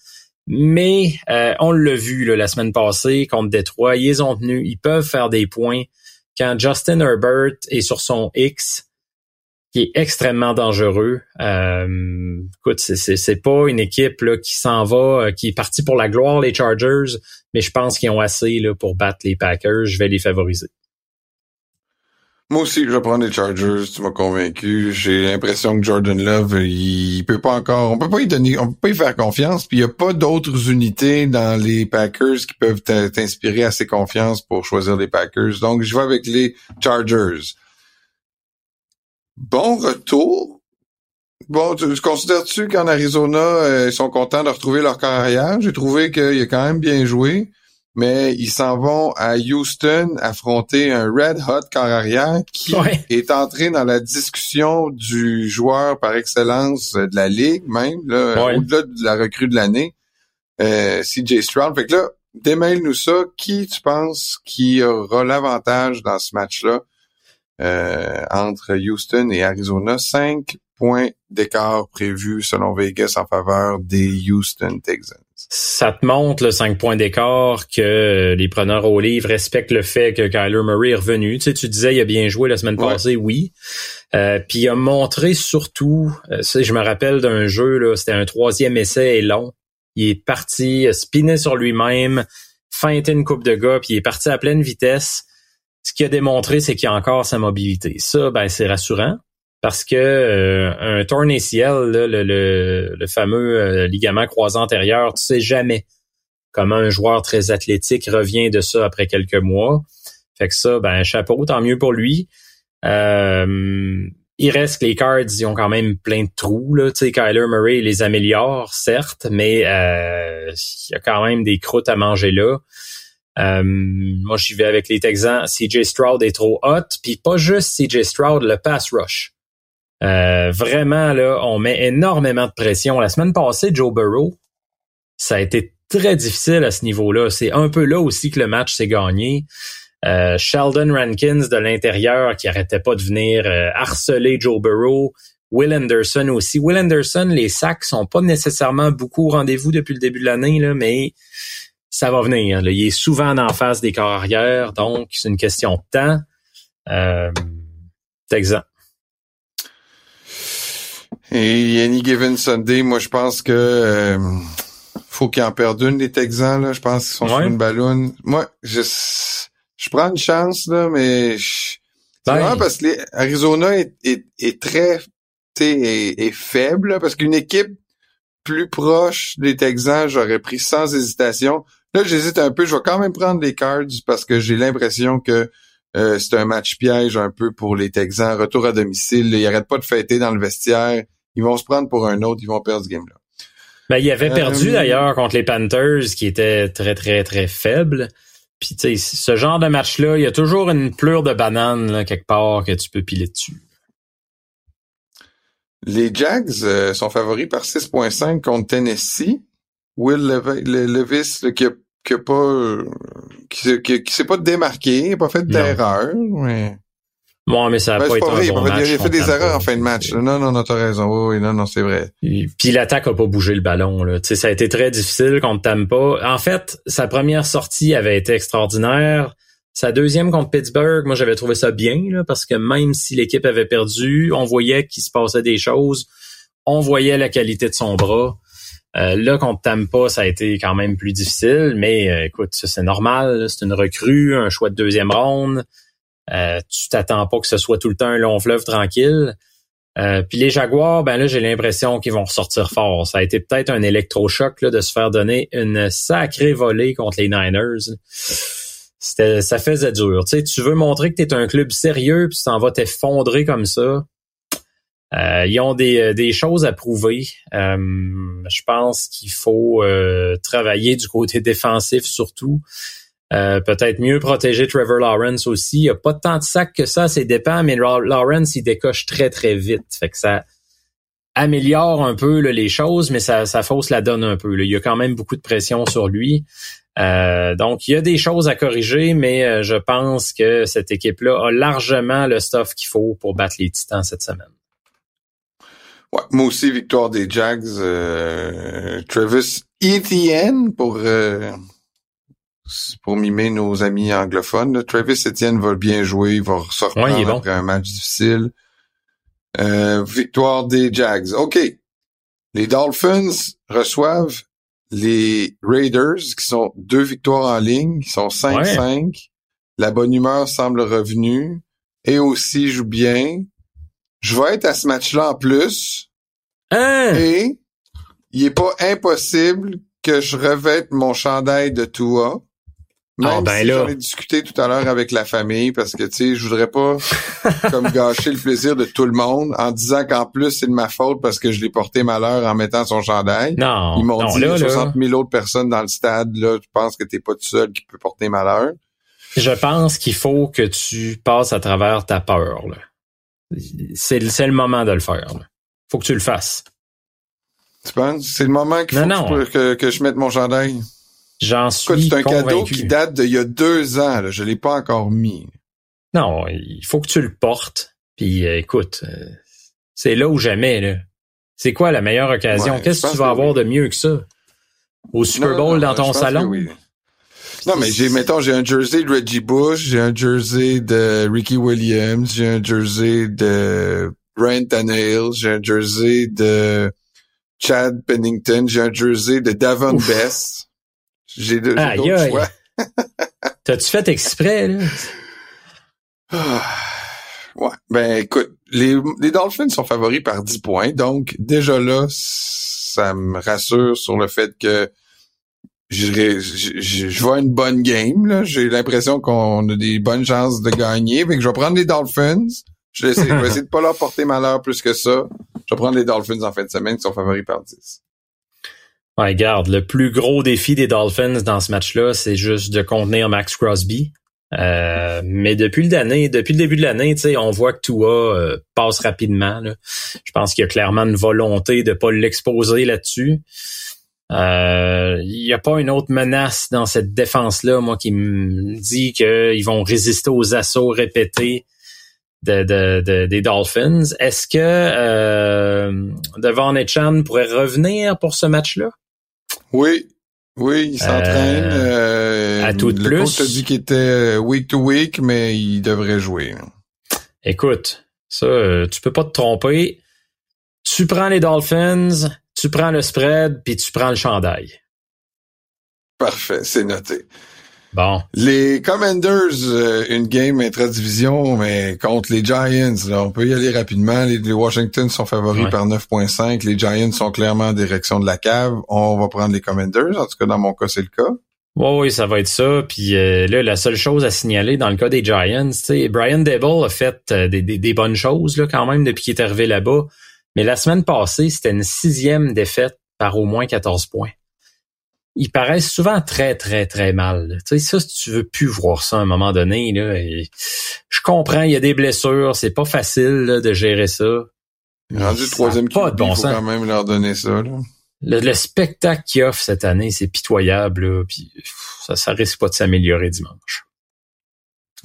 Mais euh, on l'a vu la semaine passée contre Détroit. Ils ont tenu. Ils peuvent faire des points. Quand Justin Herbert est sur son X, qui est extrêmement dangereux. Euh, écoute, c'est pas une équipe qui s'en va, euh, qui est partie pour la gloire, les Chargers, mais je pense qu'ils ont assez là, pour battre les Packers. Je vais les favoriser. Moi aussi, je vais prendre les Chargers, tu m'as convaincu. J'ai l'impression que Jordan Love, il peut pas encore, on peut pas y donner, on peut pas y faire confiance, puis il y a pas d'autres unités dans les Packers qui peuvent t'inspirer assez confiance pour choisir les Packers. Donc, je vais avec les Chargers. Bon retour. Bon, tu, considères-tu qu'en Arizona, euh, ils sont contents de retrouver leur carrière? J'ai trouvé qu'il a quand même bien joué mais ils s'en vont à Houston affronter un Red Hot carrière qui est entré dans la discussion du joueur par excellence de la ligue même, au-delà de la recrue de l'année, euh, CJ Stroud. Fait que là, démêle-nous ça. Qui tu penses qui aura l'avantage dans ce match-là euh, entre Houston et Arizona? Cinq points d'écart prévus selon Vegas en faveur des Houston Texans. Ça te montre le 5 points d'écart que les preneurs au livre respectent le fait que Kyler Murray est revenu. Tu sais, tu disais il a bien joué la semaine passée, oui. Euh, puis il a montré surtout, euh, je me rappelle d'un jeu, là, c'était un troisième essai et long. Il est parti, spiné sur lui-même, feinté une coupe de gars, puis il est parti à pleine vitesse. Ce qu'il a démontré, c'est qu'il a encore sa mobilité. Ça, ben, c'est rassurant parce que euh, un torn ACL, le, le, fameux euh, ligament croisé antérieur, tu sais jamais comment un joueur très athlétique revient de ça après quelques mois. Fait que ça, ben chapeau, tant mieux pour lui. Euh, il reste que les Cards, ils ont quand même plein de trous. Là. Tu sais, Kyler Murray les améliore, certes, mais euh, il y a quand même des croûtes à manger là. Euh, moi, j'y vais avec les Texans. CJ Stroud est trop hot. Puis pas juste CJ Stroud, le pass rush. Euh, vraiment, là, on met énormément de pression. La semaine passée, Joe Burrow, ça a été très difficile à ce niveau-là. C'est un peu là aussi que le match s'est gagné. Euh, Sheldon Rankins de l'intérieur qui arrêtait pas de venir euh, harceler Joe Burrow. Will Anderson aussi. Will Anderson, les sacs sont pas nécessairement beaucoup au rendez-vous depuis le début de l'année, là, mais ça va venir. Là. Il est souvent en face des corps arrière, donc c'est une question de temps. Euh, exemple. Et Any Given Sunday, moi je pense que euh, faut qu'il en perde une des Texans. Là. Je pense qu'ils sont sur une ballonne. Moi, je je prends une chance, là, mais c'est ben. parce que Arizona est, est, est très est, est faible, parce qu'une équipe plus proche des Texans, j'aurais pris sans hésitation. Là, j'hésite un peu. Je vais quand même prendre les Cards parce que j'ai l'impression que euh, c'est un match piège un peu pour les Texans. Retour à domicile. Ils n'arrêtent pas de fêter dans le vestiaire. Ils vont se prendre pour un autre. Ils vont perdre ce game-là. Ben, il avait perdu euh, d'ailleurs contre les Panthers qui étaient très, très, très faibles. Puis, tu sais, ce genre de match-là, il y a toujours une pleure de banane là, quelque part que tu peux piler dessus. Les Jags euh, sont favoris par 6.5 contre Tennessee. Will Levis, qui a, qui a pas qui, qui, s'est pas démarqué, pas fait d'erreur. Mais... Bon, mais ça a ben, pas été vrai, un bon match. Il a fait des erreurs en fin de match. Non, non, non, t'as raison. Oui, non, non, c'est vrai. Puis, l'attaque a pas bougé le ballon. Là. sais, ça a été très difficile contre Tampa. En fait, sa première sortie avait été extraordinaire. Sa deuxième contre Pittsburgh, moi j'avais trouvé ça bien là, parce que même si l'équipe avait perdu, on voyait qu'il se passait des choses. On voyait la qualité de son bras. Euh, là, contre Tampa, ça a été quand même plus difficile, mais euh, écoute, c'est normal. C'est une recrue, un choix de deuxième ronde. Euh, tu t'attends pas que ce soit tout le temps un long fleuve tranquille. Euh, puis les Jaguars, ben là, j'ai l'impression qu'ils vont ressortir fort. Ça a été peut-être un électrochoc là, de se faire donner une sacrée volée contre les Niners. Ça faisait dur. Tu sais, tu veux montrer que tu es un club sérieux, puis tu t'en vas t'effondrer comme ça. Euh, ils ont des, des, choses à prouver. je pense qu'il faut travailler du côté défensif surtout. Euh, peut-être mieux protéger Trevor Lawrence aussi. Il n'y a pas tant de sacs que ça, c'est dépend, mais Lawrence, il décoche très, très vite. Fait que ça améliore un peu les choses, mais ça, ça fausse la donne un peu. Il y a quand même beaucoup de pression sur lui. Euh, donc, il y a des choses à corriger, mais euh, je pense que cette équipe-là a largement le stuff qu'il faut pour battre les Titans cette semaine. Ouais, moi aussi, victoire des Jags. Travis Etienne pour pour mimer nos amis anglophones. Travis Etienne va bien jouer, il va reprendre après un match difficile. Euh, victoire des Jags. OK. Les Dolphins reçoivent les Raiders, qui sont deux victoires en ligne, qui sont 5-5. La bonne humeur semble revenue. Et aussi joue bien. Je vais être à ce match-là en plus. Hein? Et il est pas impossible que je revête mon chandail de Tua. Même ah, ben si j'en ai discuté tout à l'heure avec la famille parce que tu sais, je voudrais pas comme gâcher le plaisir de tout le monde en disant qu'en plus c'est de ma faute parce que je l'ai porté malheur en mettant son chandail. Non. Ils m'ont dit là, 60 000 autres personnes dans le stade là, je pense que t'es pas tout seul qui peut porter malheur? Je pense qu'il faut que tu passes à travers ta peur. C'est le moment de le faire. Là. Faut que tu le fasses. Tu penses? C'est le moment qu'il faut que, que je mette mon chandail? J'en suis C'est un cadeau qui date d'il y a deux ans. Là. Je l'ai pas encore mis. Non, il faut que tu le portes. Puis euh, écoute, euh, c'est là ou jamais. Là. C'est quoi la meilleure occasion? Qu'est-ce que tu vas avoir de mieux que ça? Au Super Bowl dans ton salon? Non, mais j'ai, mettons, j'ai un jersey de Reggie Bush, j'ai un jersey de Ricky Williams, j'ai un jersey de Ryan Tannehill, j'ai un jersey de Chad Pennington, j'ai un jersey de Davon Bess. J'ai deux autres choix. T'as-tu fait exprès, là? Ah, ouais. Ben, écoute, les, les Dolphins sont favoris par 10 points, donc déjà là, ça me rassure sur le fait que je, vois une bonne game. Là. J'ai l'impression qu'on a des bonnes chances de gagner. Fait que je vais prendre les Dolphins. Je vais, essayer, je vais essayer de pas leur porter malheur plus que ça. Je vais prendre les Dolphins en fin de semaine qui sont favoris par 10. Ouais, regarde, le plus gros défi des Dolphins dans ce match-là, c'est juste de contenir Max Crosby. Euh, mais depuis le, depuis le début de l'année, on voit que Tua euh, passe rapidement. Là. Je pense qu'il y a clairement une volonté de pas l'exposer là-dessus. Euh, il n'y a pas une autre menace dans cette défense-là, moi, qui me dit qu'ils vont résister aux assauts répétés de, de, des Dolphins. Est-ce que euh, Devon Chan pourrait revenir pour ce match-là? Oui, oui, il s'entraîne. Euh, à tout de le plus. coach a dit qu'il était week to week, mais il devrait jouer. Écoute, ça, tu peux pas te tromper. Tu prends les Dolphins, tu prends le spread, puis tu prends le chandail. Parfait, c'est noté. Bon. Les Commanders, euh, une game intra-division, mais contre les Giants, là, on peut y aller rapidement. Les, Washington sont favoris par 9.5. Les Giants sont clairement en direction de la cave. On va prendre les Commanders. En tout cas, dans mon cas, c'est le cas. Oui, oui, ça va être ça. Puis euh, là, la seule chose à signaler dans le cas des Giants, Brian Dable a fait euh, des, des, bonnes choses là, quand même depuis qu'il est arrivé là-bas. Mais la semaine passée, c'était une sixième défaite par au moins 14 points. Ils paraissent souvent très, très, très mal. Tu sais, ça, si tu veux plus voir ça à un moment donné, là, je comprends, il y a des blessures, c'est pas facile de gérer ça. Rendu troisième pas de bon il faut quand même leur donner ça. Le, spectacle qu'ils offrent cette année, c'est pitoyable. puis ça, ça risque pas de s'améliorer dimanche.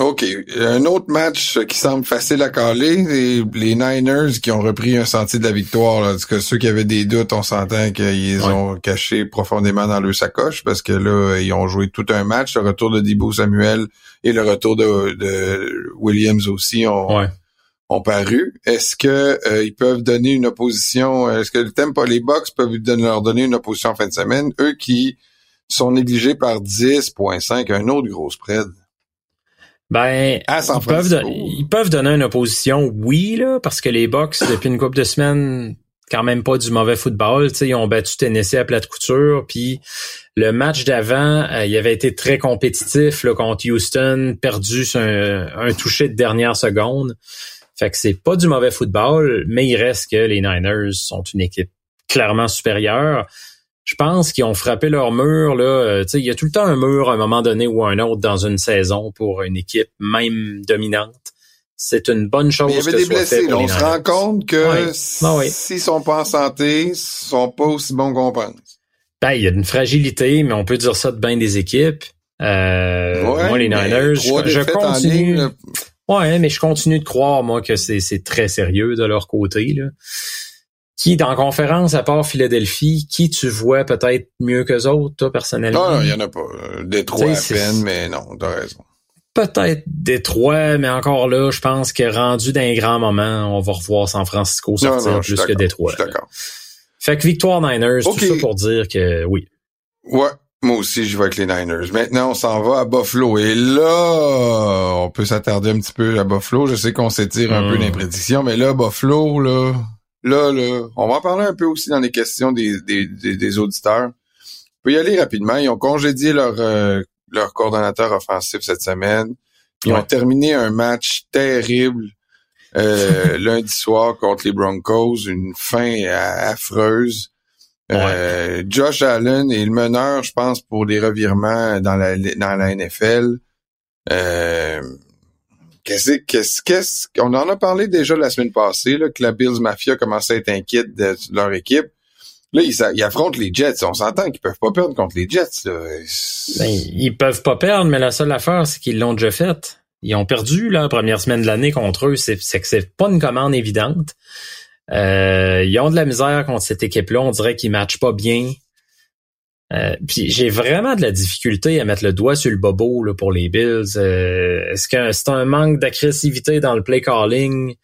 OK. Un autre match qui semble facile à caler, les, les Niners qui ont repris un sentier de la victoire. Là, parce que ceux qui avaient des doutes, on s'entend qu'ils ont caché profondément dans leur sacoche parce que là, ils ont joué tout un match. Le retour de Debo Samuel et le retour de, Williams aussi ont, ont paru. Est-ce que euh, ils peuvent donner une opposition? Est-ce que le Tempo, les Bucks peuvent leur donner une opposition en fin de semaine? Eux qui sont négligés par 10.5, un autre gros spread. Ben, ils, peuvent ils peuvent donner une opposition, oui, là, parce que les Bucks, depuis une couple de semaines, quand même pas du mauvais football. sais, ils ont battu Tennessee à plate couture. Puis le match d'avant, euh, il avait été très compétitif là, contre Houston, perdu sur un, un toucher de dernière seconde. Fait que c'est pas du mauvais football, mais il reste que les Niners sont une équipe clairement supérieure je pense qu'ils ont frappé leur mur. Là, euh, il y a tout le temps un mur à un moment donné ou un autre dans une saison pour une équipe même dominante. C'est une bonne chose. il y avait des blessés. on se rend compte que s'ils sont pas en santé, ils sont pas aussi bons qu'on pense. Ben, il y a une fragilité, mais on peut dire ça de bien des équipes. Euh, moi, les Niners, je, continue. ouais, mais je continue de croire moi que c'est très sérieux de leur côté. Là qui, dans conférence, à part Philadelphie, qui tu vois peut-être mieux que autres, toi, personnellement? Non, il y en a pas. Détroit à peine, mais non, t'as raison. Peut-être Détroit, mais encore là, je pense que rendu d'un grand moment, on va revoir San Francisco sortir plus que Détroit. d'accord. Fait que victoire Niners, tout ça pour dire que oui. Ouais, moi aussi, je vais avec les Niners. Maintenant, on s'en va à Buffalo. Et là, on peut s'attarder un petit peu à Buffalo. Je sais qu'on s'étire un peu hmm. dans mais là, Buffalo, là, Là, là, on va en parler un peu aussi dans les questions des, des, des, auditeurs. On peut y aller rapidement. Ils ont congédié leur, euh, leur coordonnateur offensif cette semaine. Ils ont terminé un match terrible euh, lundi soir contre les Broncos, une fin affreuse. Euh, Josh Allen est le meneur, je pense, pour les revirements dans la, dans la NFL. Euh, Qu'est-ce en a parlé déjà la semaine passée là, que la Bills Mafia commençait à être inquiète de, leur équipe. Là, ils, affrontent les Jets. On s'entend qu'ils peuvent pas perdre contre les Jets. Ben, ils peuvent pas perdre, mais la seule affaire, c'est qu'ils l'ont déjà faite. Ils ont perdu la première semaine de l'année contre eux. C'est, que c'est pas une commande évidente. Euh, ils ont de la misère contre cette équipe-là. On dirait qu'ils matchent pas bien. Euh, j'ai vraiment de la difficulté à mettre le doigt sur le bobo là, pour les Bills. Euh, est-ce que c'est un manque d'agressivité dans le play calling?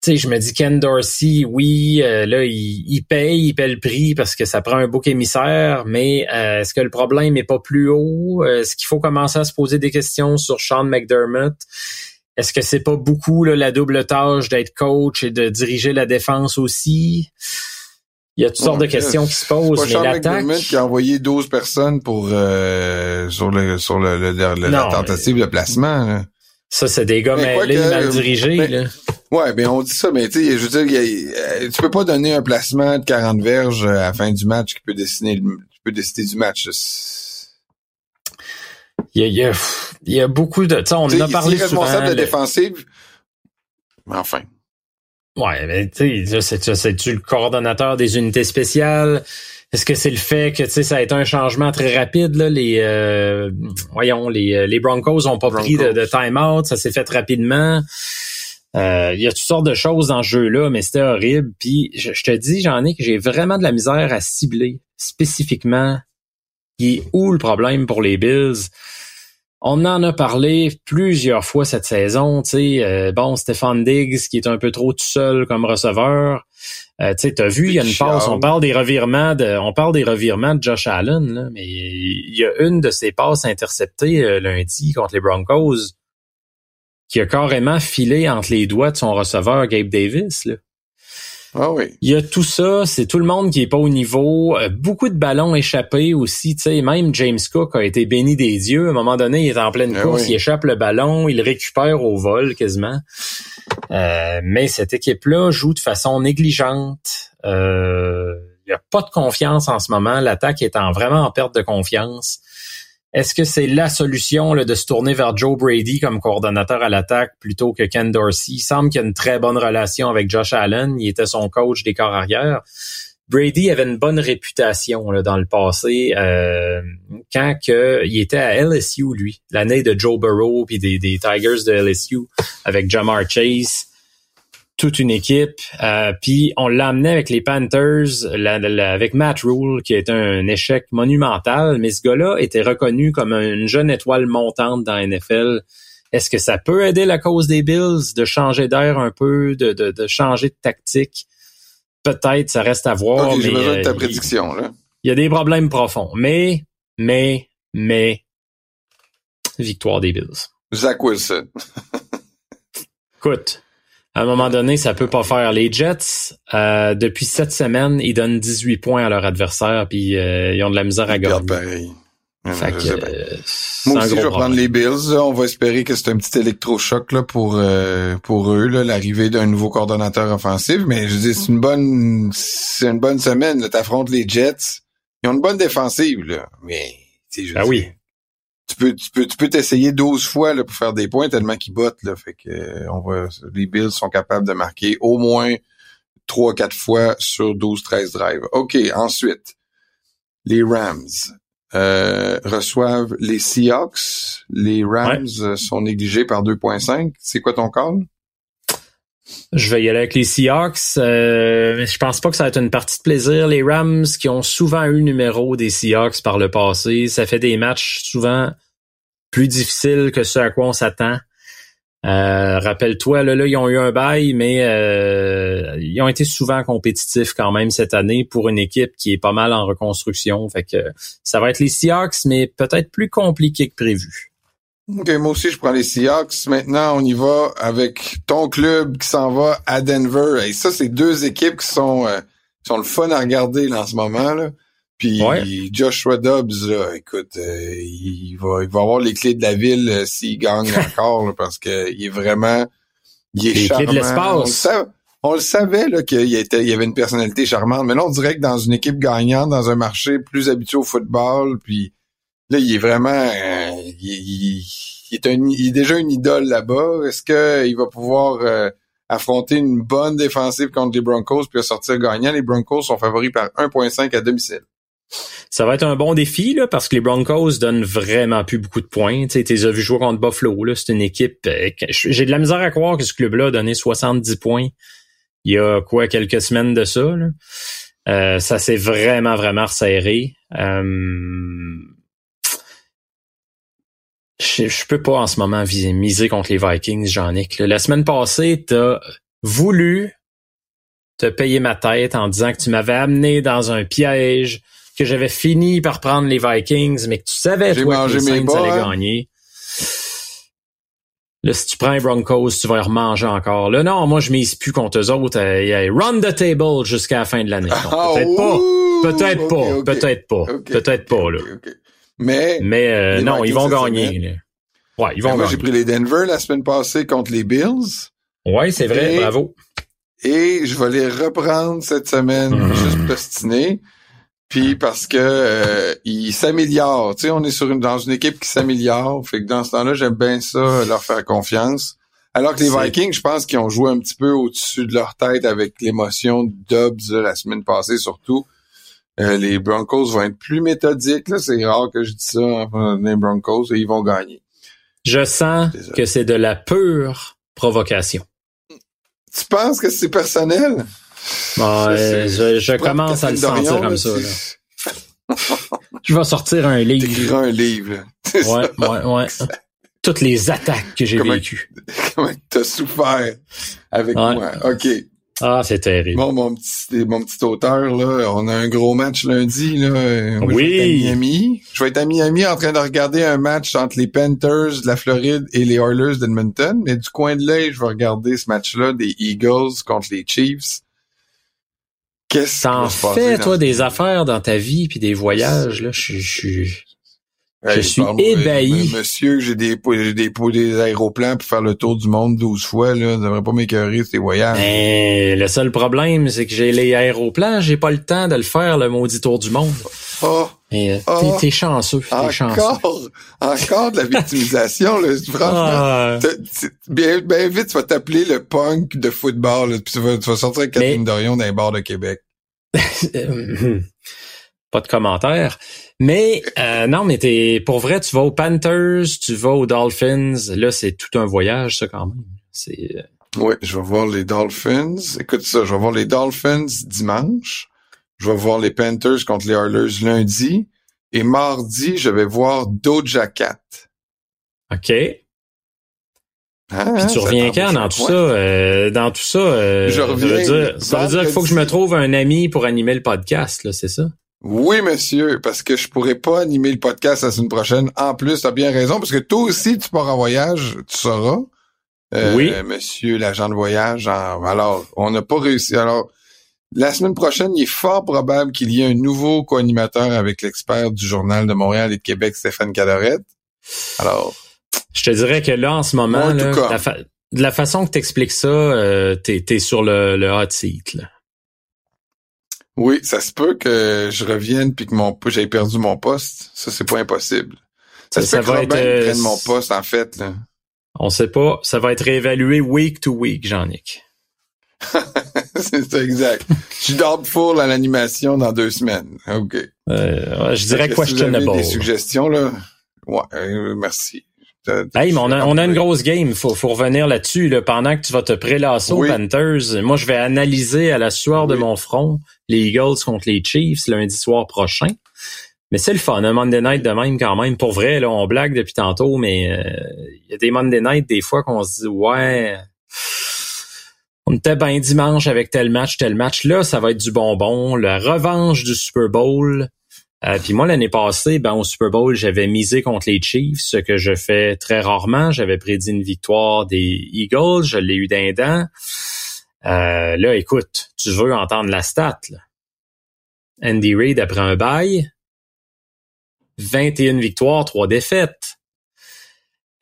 Tu je me dis Ken Dorsey, oui, euh, là, il, paye, il paye le prix parce que ça prend un bouc émissaire, mais est-ce que le problème est pas plus haut? Est-ce qu'il faut commencer à se poser des questions sur Sean McDermott? Est-ce que c'est pas beaucoup là, la double tâche d'être coach et de diriger la défense aussi? Il y a toutes sortes de questions qui se posent. mais l'attaque... qui a envoyé 12 personnes pour euh, sur le sur le, la tentative de placement. Ça, c'est des gars mêlés, mal dirigés. là. Ouais, ben on dit ça, mais tu sais, je veux dire, euh, tu peux pas donner un placement de 40 verges à la fin du match qui peut dessiner qui peut décider du match. Il y a, il y a, beaucoup de. on en a parlé souvent. responsable de défensive. Enfin. Ouais, mais tu sais, c'est-tu le coordonnateur des unités spéciales? Est-ce que c'est le fait que tu sais ça a été un changement très rapide là? Les euh, voyons les, euh, les Broncos ont pas pris de, de time-out, ça s'est fait rapidement. Euh, il y a toutes sortes de choses dans ce jeu-là, mais c'était horrible. Puis je, te dis, j'en ai que j'ai vraiment de la misère à cibler spécifiquement qui est où le problème pour les Bills. On en a parlé plusieurs fois cette saison, tu sais, euh, bon, Stéphane Diggs qui est un peu trop tout seul comme receveur. Euh, tu sais, t'as vu, il y a une passe, on parle des revirements de, on parle des revirements de Josh Allen, là, mais il y a une de ses passes interceptées euh, lundi contre les Broncos qui a carrément filé entre les doigts de son receveur Gabe Davis, là. Ah oui. Il y a tout ça, c'est tout le monde qui est pas au niveau. Euh, beaucoup de ballons échappés aussi. Tu sais, même James Cook a été béni des dieux. À un moment donné, il est en pleine ah course, il échappe le ballon, il récupère au vol quasiment. Euh, mais cette équipe-là joue de façon négligente. Euh, il n'y a pas de confiance en ce moment. L'attaque est en vraiment en perte de confiance. Est-ce que c'est la solution là, de se tourner vers Joe Brady comme coordonnateur à l'attaque plutôt que Ken Dorsey? Il semble qu'il y a une très bonne relation avec Josh Allen. Il était son coach des corps arrière. Brady avait une bonne réputation dans le passé euh, quand il était à LSU, lui, l'année de Joe Burrow puis des Tigers de LSU avec Jamar Chase toute une équipe. Euh, puis on l'a amené avec les Panthers, avec Matt Rule, qui est un échec monumental. Mais ce gars-là était reconnu comme une jeune étoile montante dans la NFL. Est-ce que ça peut aider la cause des Bills de changer d'air un peu, de, de, changer de tactique? Peut-être, ça reste à voir. Okay, mais, de ta euh, prédiction, là. Il y a des problèmes profonds. Mais, mais, mais, victoire des Bills. Zach Wilson. Écoute, à un moment donné, ça peut pas faire. Les Jets, euh, depuis cette semaine, ils donnent 18 points à leur adversaire, puis euh, ils ont de la misère à gagner. pareil. Euh, Moi aussi, je vais prendre les Bills. On va espérer que c'est un petit électrochoc là, pour pour eux, l'arrivée d'un nouveau coordonnateur offensif. Mais je dis, c'est une bonne c'est une bonne semaine. Tu affrontes les Jets. Ils ont une bonne défensive, là. Mais ah oui tu peux tu peux tu peux t'essayer 12 fois là, pour faire des points tellement qu'ils bottent là fait que euh, on va les Bills sont capables de marquer au moins 3 4 fois sur 12 13 drives. OK, ensuite les Rams euh, reçoivent les Seahawks. Les Rams sont négligés par 2.5. C'est quoi ton call? Je vais y aller avec les Seahawks. Euh, je pense pas que ça va être une partie de plaisir. Les Rams qui ont souvent eu numéro des Seahawks par le passé, ça fait des matchs souvent plus difficiles que ce à quoi on s'attend. Euh, rappelle-toi, là, là, ils ont eu un bail, mais euh, ils ont été souvent compétitifs quand même cette année pour une équipe qui est pas mal en reconstruction. Fait que ça va être les Seahawks, mais peut-être plus compliqué que prévu. OK, moi aussi, je prends les Seahawks. Maintenant, on y va avec ton club qui s'en va à Denver. Et ça, c'est deux équipes qui sont, euh, sont le fun à regarder là, en ce moment. Là. Puis Joshua Dobbs, là, écoute, euh, il, va, il va avoir les clés de la ville euh, s'il gagne encore, parce que il est vraiment, il est les Clés de l'espace. On, le savait là qu'il était, il avait une personnalité charmante, mais là on dirait que dans une équipe gagnante, dans un marché plus habitué au football, puis là, il est vraiment, euh, il, est déjà une idole là-bas. Est-ce qu'il va pouvoir euh, affronter une bonne défensive contre les Broncos puis sortir gagnant? Les Broncos sont favoris par 1.5 à domicile. Ça va être un bon défi là, parce que les Broncos donnent vraiment plus beaucoup de points. Tu as vu jouer contre Buffalo. C'est une équipe. Euh, j'ai de la misère à croire que ce club-là a donné 70 points il y a quoi quelques semaines de ça. Ça s'est vraiment, vraiment resserré. Je, je peux pas en ce moment viser, miser contre les Vikings, Jean-Nic. La semaine passée, t'as voulu te payer ma tête en disant que tu m'avais amené dans un piège, que j'avais fini par prendre les Vikings, mais que tu savais toi que les Saints allaient hein? gagner. Là, si tu prends les Broncos, tu vas les remanger encore. Là, non, moi, je mise plus contre eux autres. Euh, run the table jusqu'à la fin de l'année. Ah, peut-être pas. Peut-être pas. Peut-être pas. Peut-être pas, là. Mais, Mais euh, non, ils vont gagner. Ouais, ils vont moi, j'ai pris les Denver la semaine passée contre les Bills. Ouais, c'est vrai. bravo. Et je vais les reprendre cette semaine, mm-hmm. juste postiner. Puis parce que euh, ils s'améliorent. Tu sais, on est sur une dans une équipe qui s'améliore. Fait que dans ce temps-là, j'aime bien ça, leur faire confiance. Alors que les Vikings, je pense qu'ils ont joué un petit peu au-dessus de leur tête avec l'émotion de Dubs la semaine passée surtout. Euh, les Broncos vont être plus méthodiques. Là, c'est rare que je dis ça hein, les Broncos et ils vont gagner. Je sens que c'est de la pure provocation. Tu penses que c'est personnel? je, commence à le sentir comme ça. je vais sortir un livre. un livre. Ouais, ouais, ouais. Toutes les attaques que j'ai vécues. Comment t'as souffert avec moi. OK. Ah, c'est terrible. Bon, mon petit, mon petit auteur, là, on a un gros match lundi, là. oui. Je vais, être à Miami. je vais être à Miami en train de regarder un match entre les Panthers de la Floride et les Oilers d'Edmonton. Mais du coin de l'œil, je vais regarder ce match-là des Eagles contre les Chiefs. Qu'est-ce T'en fais, toi, des affaires dans ta vie puis des voyages, là. Je, je, je suis ébahi. monsieur, j'ai des, j'ai des, des aéroplans pour faire le tour du monde 12 fois, là. Ça devrait pas m'écœurer, ces voyages. Mais le seul problème, c'est que j'ai les aéroplans, j'ai pas le temps de le faire, le maudit tour du monde. Oh. Mais oh. t'es, chanceux, t'es encore, chanceux. Encore de la victimisation, là. Franchement, ah. bien, bien vite, tu vas t'appeler le punk de football, là, puis tu vas, tu vas sortir avec Catherine Dorion dans les bars de Québec. pas de commentaire. Mais euh, non, mais t'es pour vrai, tu vas aux Panthers, tu vas aux Dolphins. Là, c'est tout un voyage, ça quand même. C'est. Euh, oui, je vais voir les Dolphins. Écoute ça, je vais voir les Dolphins dimanche. Je vais voir les Panthers contre les Oilers lundi. Et mardi, je vais voir Doja Cat. OK. Ah, Puis tu reviens quand dans tout, ça, euh, dans tout ça? je reviens. Ça veut dire, qu'il faut que je me trouve un ami pour animer le podcast, là, c'est ça? Oui, monsieur, parce que je pourrais pas animer le podcast la semaine prochaine. En plus, tu as bien raison, parce que toi aussi, tu pars en voyage, tu sauras. Euh, oui. Monsieur l'agent de voyage. alors, on n'a pas réussi. Alors, la semaine prochaine, il est fort probable qu'il y ait un nouveau co-animateur avec l'expert du Journal de Montréal et de Québec, Stéphane Cadorette. Alors. Je te dirais que là, en ce moment, là, de la façon que tu expliques ça, euh, t'es es sur le, le hot seat. Là. Oui, ça se peut que je revienne puis que mon j'aie perdu mon poste. Ça, c'est pas impossible. Ça, se peut que Robin être, prenne mon poste, en fait. Là. On sait pas. Ça va être réévalué week to week, Jean-Nic. c'est ça, exact. je dors full à l'animation dans deux semaines. OK. Euh, je dirais questionable. Si vous avez des suggestions, là. Ouais, euh, merci. Hey, mais on a, on a une grosse game. Faut, faut revenir là-dessus. Là. Pendant que tu vas te prélasser aux Panthers, moi, je vais analyser à la sueur de mon front les Eagles contre les Chiefs lundi soir prochain. Mais c'est le fun, un Monday Night de même quand même. Pour vrai, là, on blague depuis tantôt, mais il euh, y a des Monday Night des fois qu'on se dit ouais, on était bien dimanche avec tel match, tel match. Là, ça va être du bonbon. La revanche du Super Bowl. Euh, puis moi, l'année passée, ben, au Super Bowl, j'avais misé contre les Chiefs, ce que je fais très rarement. J'avais prédit une victoire des Eagles, je l'ai eu d'un dent. Euh, là, écoute, tu veux entendre la stat. Là. Andy Reid après un bail, 21 victoires, 3 défaites.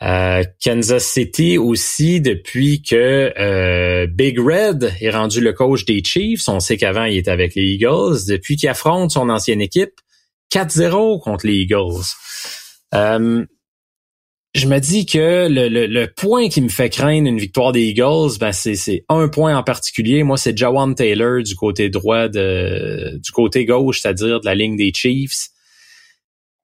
Euh, Kansas City aussi, depuis que euh, Big Red est rendu le coach des Chiefs, on sait qu'avant il était avec les Eagles, depuis qu'il affronte son ancienne équipe, 4-0 contre les Eagles. Euh, je me dis que le, le, point qui me fait craindre une victoire des Eagles, ben c'est un point en particulier. Moi, c'est Jawan Taylor du côté droit de du côté gauche, c'est-à-dire de la ligne des Chiefs.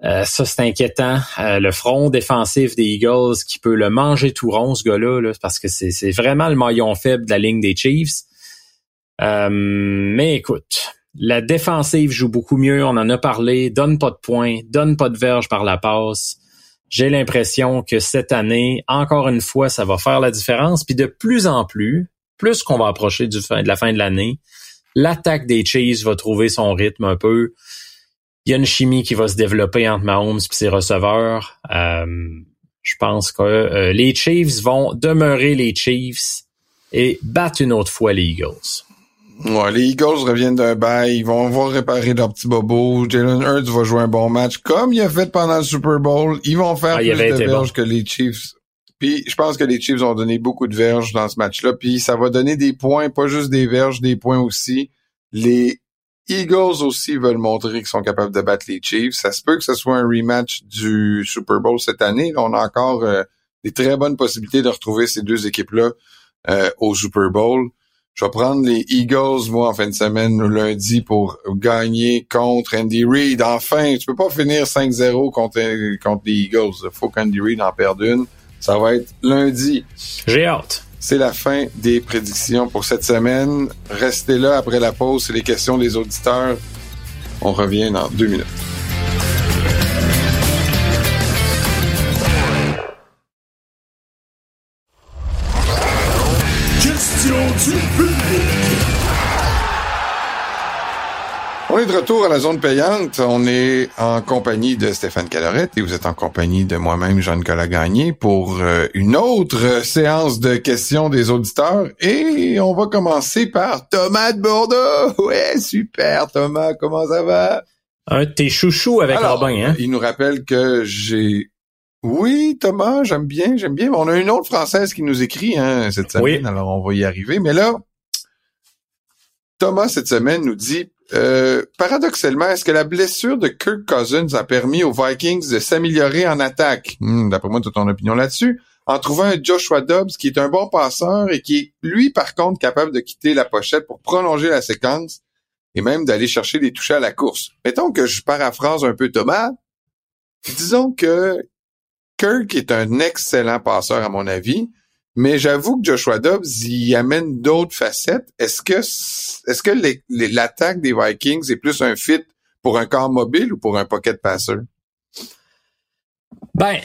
Euh, ça, c'est inquiétant. Euh, le front défensif des Eagles qui peut le manger tout rond, ce gars-là, là, parce que c'est vraiment le maillon faible de la ligne des Chiefs. mais écoute, La défensive joue beaucoup mieux, on en a parlé, donne pas de points, donne pas de verge par la passe. J'ai l'impression que cette année, encore une fois, ça va faire la différence. Puis de plus en plus, plus qu'on va approcher de la fin de l'année, l'attaque des Chiefs va trouver son rythme un peu. Il y a une chimie qui va se développer entre Mahomes et ses receveurs. Euh, je pense que euh, les Chiefs vont demeurer les Chiefs et battre une autre fois les Eagles. Ouais, les Eagles reviennent d'un bail, ils vont voir réparer leur petit bobo. Jalen Hurts va jouer un bon match comme il a fait pendant le Super Bowl. Ils vont faire ah, plus de verges que les Chiefs. Puis je pense que les Chiefs ont donné beaucoup de verges dans ce match-là. Puis ça va donner des points, pas juste des verges, des points aussi. Les Eagles aussi veulent montrer qu'ils sont capables de battre les Chiefs. Ça se peut que ce soit un rematch du Super Bowl cette année. on a encore euh, des très bonnes possibilités de retrouver ces deux équipes-là euh, au Super Bowl. Je vais prendre les Eagles, moi, en fin de semaine, lundi, pour gagner contre Andy Reid. Enfin, tu peux pas finir 5-0 contre, contre les Eagles. Il faut qu'Andy Reid en perde une. Ça va être lundi. J'ai hâte. C'est la fin des prédictions pour cette semaine. Restez là après la pause. C'est les questions des auditeurs. On revient dans deux minutes. Est de retour à la zone payante. On est en compagnie de Stéphane Calorette et vous êtes en compagnie de moi-même, Jean-Nicolas Gagné, pour euh, une autre séance de questions des auditeurs. Et on va commencer par Thomas de Bordeaux. Ouais, super, Thomas. Comment ça va? Un de tes chouchous avec Robin, hein? Il nous rappelle que j'ai oui, Thomas, j'aime bien, j'aime bien. On a une autre Française qui nous écrit hein, cette semaine, alors on va y arriver. Mais là, Thomas, cette semaine, nous dit, euh, paradoxalement, est-ce que la blessure de Kirk Cousins a permis aux Vikings de s'améliorer en attaque? Hmm, d'après moi, tu ton opinion là-dessus. En trouvant un Joshua Dobbs qui est un bon passeur et qui est, lui, par contre, capable de quitter la pochette pour prolonger la séquence et même d'aller chercher des touches à la course. Mettons que je paraphrase un peu Thomas. Disons que Kirk est un excellent passeur à mon avis, mais j'avoue que Joshua Dobbs y amène d'autres facettes. Est-ce que est-ce que l'attaque des Vikings est plus un fit pour un corps mobile ou pour un pocket passer? Ben,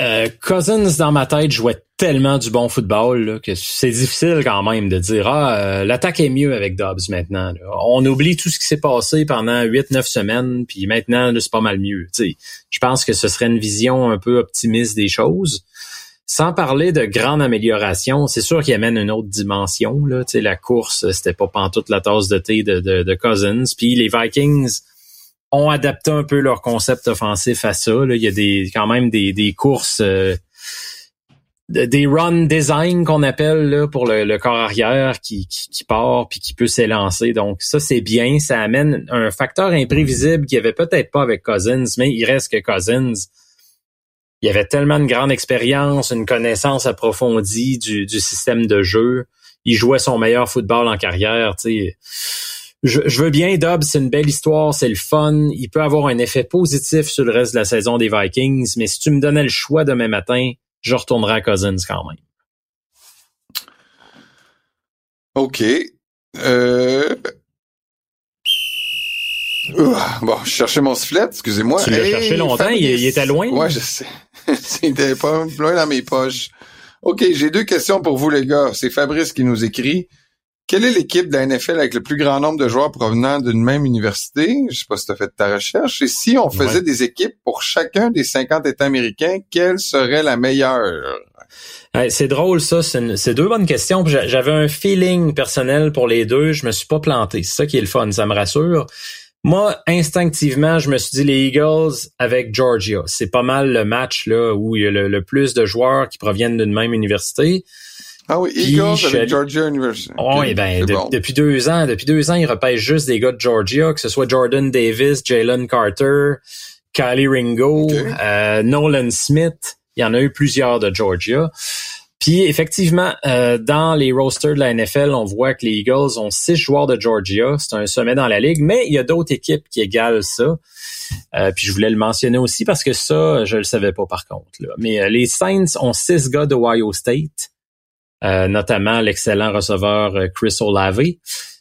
euh, Cousins dans ma tête jouait tellement du bon football que c'est difficile quand même de dire ah euh, l'attaque est mieux avec Dobbs maintenant. On oublie tout ce qui s'est passé pendant 8-9 semaines puis maintenant c'est pas mal mieux. je pense que ce serait une vision un peu optimiste des choses. Sans parler de grande amélioration, c'est sûr qu'il amène une autre dimension. Là. la course, c'était pas pantoute la tasse de thé de, Cousins. Puis les Vikings ont adapté un peu leur concept offensif à ça. Il y a quand même des, courses euh, des run design qu'on appelle pour le, corps arrière qui, qui, part puis qui peut s'élancer. Donc ça c'est bien, ça amène un facteur imprévisible qu'il y avait peut-être pas avec Cousins, mais il reste que Cousins il avait tellement de grande expérience, une connaissance approfondie du, du système de jeu. Il jouait son meilleur football en carrière, je, veux bien, Dobbs, c'est une belle histoire, c'est le fun. Il peut avoir un effet positif sur le reste de la saison des Vikings, mais si tu me donnais le choix demain matin, je retournerai à Cousins quand même. OK. Euh... bon, je cherchais mon sifflet, excusez-moi. Tu l'as cherché longtemps, il, était loin? Ouais, je sais. C'était pas loin dans mes poches. OK, j'ai deux questions pour vous, les gars. C'est Fabrice qui nous écrit. Quelle est l'équipe de la NFL avec le plus grand nombre de joueurs provenant d'une même université? Je sais pas si tu as fait ta recherche. Et si on faisait des équipes pour chacun des 50 États américains, quelle serait la meilleure? c'est drôle ça, c'est deux bonnes questions. J'avais un feeling personnel pour les deux, je me suis pas planté. C'est ça qui est le fun, ça me rassure. Moi, instinctivement, je me suis dit les Eagles avec Georgia. C'est pas mal le match là où il y a le plus de joueurs qui proviennent d'une même université. Ah oui, Eagles avec Georgia University. Oui, ben, depuis deux ans, depuis deux ans, ils repêchent juste des gars de Georgia, que ce soit Jordan Davis, Jalen Carter, Kylie Ringo, euh, Nolan Smith. Il y en a eu plusieurs de Georgia. Puis effectivement, euh, dans les rosters de la NFL, on voit que les Eagles ont six joueurs de Georgia. C'est un sommet dans la ligue, mais il y a d'autres équipes qui égalent ça. Euh, puis je voulais le mentionner aussi parce que ça, je le savais pas par contre. Mais les Saints ont six gars de Ohio State. Euh, notamment l'excellent receveur euh, Chris Olave.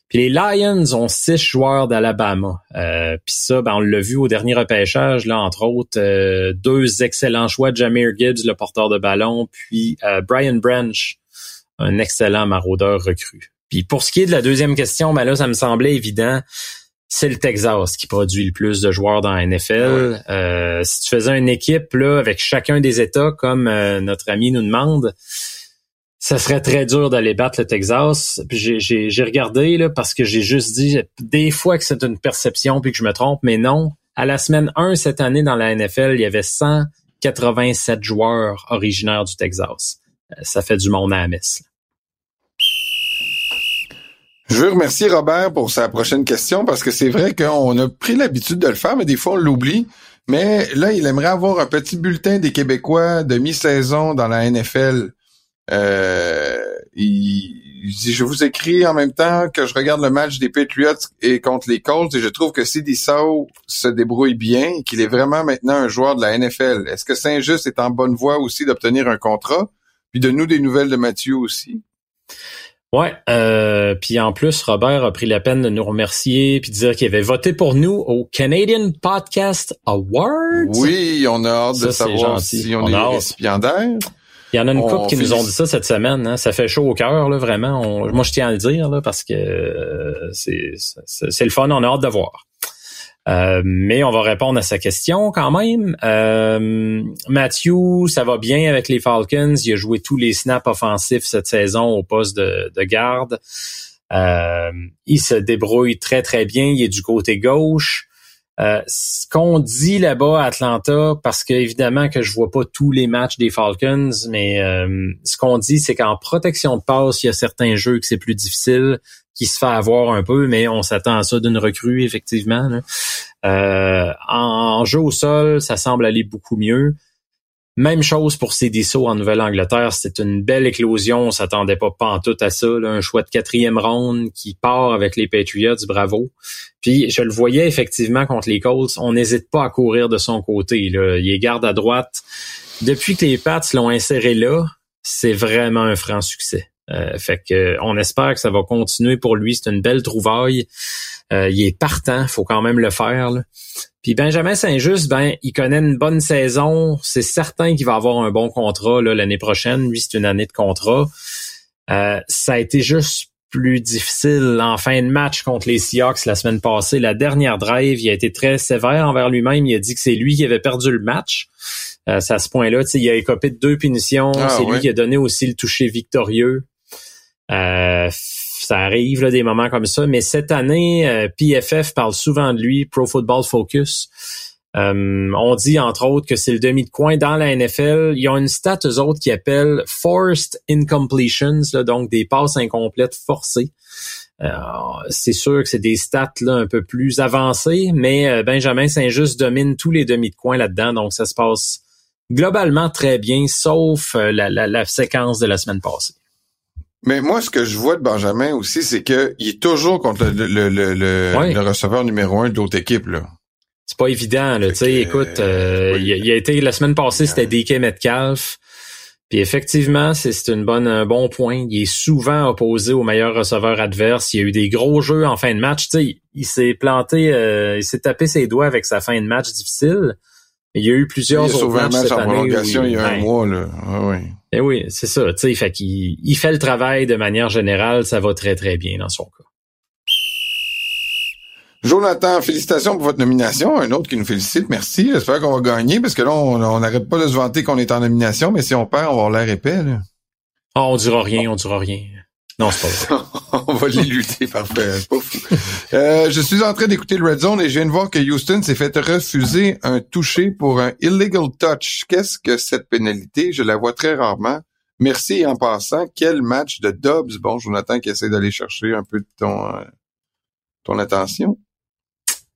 Puis les Lions ont six joueurs d'Alabama. Euh, puis ça, ben, on l'a vu au dernier repêchage, là, entre autres, euh, deux excellents choix, Jameer Gibbs, le porteur de ballon, puis euh, Brian Branch, un excellent maraudeur recru. Puis pour ce qui est de la deuxième question, ben là, ça me semblait évident. C'est le Texas qui produit le plus de joueurs dans la NFL. Euh, si tu faisais une équipe là avec chacun des États, comme notre ami nous demande, ça serait très dur d'aller battre le Texas. J'ai regardé là, parce que j'ai juste dit des fois que c'est une perception puis que je me trompe, mais non. À la semaine 1 cette année dans la NFL, il y avait 187 joueurs originaires du Texas. Euh, ça fait du monde à la messe. Je veux remercier Robert pour sa prochaine question parce que c'est vrai qu'on a pris l'habitude de le faire, mais des fois on l'oublie. Mais là, il aimerait avoir un petit bulletin des Québécois de mi-saison dans la NFL. Euh, il, dit, je vous écris en même temps que je regarde le match des Patriots et contre les Colts et je trouve que Sidney se débrouille bien et qu'il est vraiment maintenant un joueur de la NFL. Est-ce que Saint-Just est en bonne voie aussi d'obtenir un contrat? Puis de nous des nouvelles de Mathieu aussi. Ouais, euh, puis en plus, Robert a pris la peine de nous remercier puis de dire qu'il avait voté pour nous au Canadian Podcast Awards. Oui, on a hâte de savoir si on, est récipiendaire. Il y en a une couple qui nous ont dit ça cette semaine. Hein. Ça fait chaud au cœur, là, vraiment. moi, je tiens à le dire là, parce que euh, c'est, le fun. On a hâte de voir. Euh, mais on va répondre à sa question quand même. Euh, Matthew, ça va bien avec les Falcons? Il a joué tous les snaps offensifs cette saison au poste de, de garde. Il se débrouille très très bien. Il est du côté gauche. Euh, ce qu'on dit là-bas à Atlanta, parce que évidemment que je vois pas tous les matchs des Falcons, mais euh, ce qu'on dit, c'est qu'en protection de passe, il y a certains jeux que c'est plus difficile, qui se fait avoir un peu, mais on s'attend à ça d'une recrue, effectivement. Euh, en, jeu au sol, ça semble aller beaucoup mieux. Même chose pour Cédisso en Nouvelle-Angleterre. C'est une belle éclosion. On s'attendait pas tout à ça. Un choix de quatrième ronde qui part avec les Patriots. Bravo. Puis je le voyais effectivement contre les Colts. On n'hésite pas à courir de son côté. Il est garde à droite. Depuis que les Pats l'ont inséré là, c'est vraiment un franc succès. Euh, fait que on espère que ça va continuer pour lui. C'est une belle trouvaille. Euh, il est partant, faut quand même le faire. Puis Benjamin Saint-Just, ben, il connaît une bonne saison. C'est certain qu'il va avoir un bon contrat l'année prochaine. Lui, c'est une année de contrat. Euh, ça a été juste plus difficile en fin de match contre les Seahawks la semaine passée. La dernière drive, il a été très sévère envers lui-même. Il a dit que c'est lui qui avait perdu le match. Euh, c'est à ce point-là. Il a écopé de deux punitions. Ah, c'est lui qui a donné aussi le toucher victorieux. Euh, ça arrive là, des moments comme ça, mais cette année, euh, PFF parle souvent de lui, Pro Football Focus. Euh, on dit entre autres que c'est le demi de coin dans la NFL. Il y a une stat eux autres qui appelle forced incompletions, donc des passes incomplètes forcées. c'est sûr que c'est des stats un peu plus avancées, mais Benjamin Saint-Just domine tous les demi de coin là-dedans, donc ça se passe globalement très bien, sauf la séquence de la semaine passée. Mais moi, ce que je vois de Benjamin aussi, c'est qu'il est toujours contre le, le, le, le, receveur numéro un de l'autre équipe. Là. C'est pas évident. Là. sais, écoute, euh, il, a, été la semaine passée, c'était DK Metcalf. Puis effectivement, c'est une bonne, un bon point. Il est souvent opposé au meilleur receveur adverse. Il y a eu des gros jeux en fin de match. sais, il s'est planté, euh, il s'est tapé ses doigts avec sa fin de match difficile. Il y a eu plusieurs il a autres matchs cette année. il y a un mois, là. Ah, oui. Eh oui, c'est ça. Tu sais, fait qu'il il fait le travail de manière générale, ça va très très bien dans son cas. Jonathan, félicitations pour votre nomination. Un autre qui nous félicite, merci. J'espère qu'on va gagner parce que là, on n'arrête pas de se vanter qu'on est en nomination, mais si on perd, on va avoir l'air épais. Là. Ah, on dira rien, on dira rien. Non, c'est pas vrai. on va les lutter, parfait. Euh, je suis en train d'écouter le Red Zone et je viens de voir que Houston s'est fait refuser un toucher pour un illegal touch. Qu'est-ce que cette pénalité? Je la vois très rarement. Merci en passant. Quel match de Dobbs. Bon, Jonathan qui essaie d'aller chercher un peu de ton, euh, ton attention.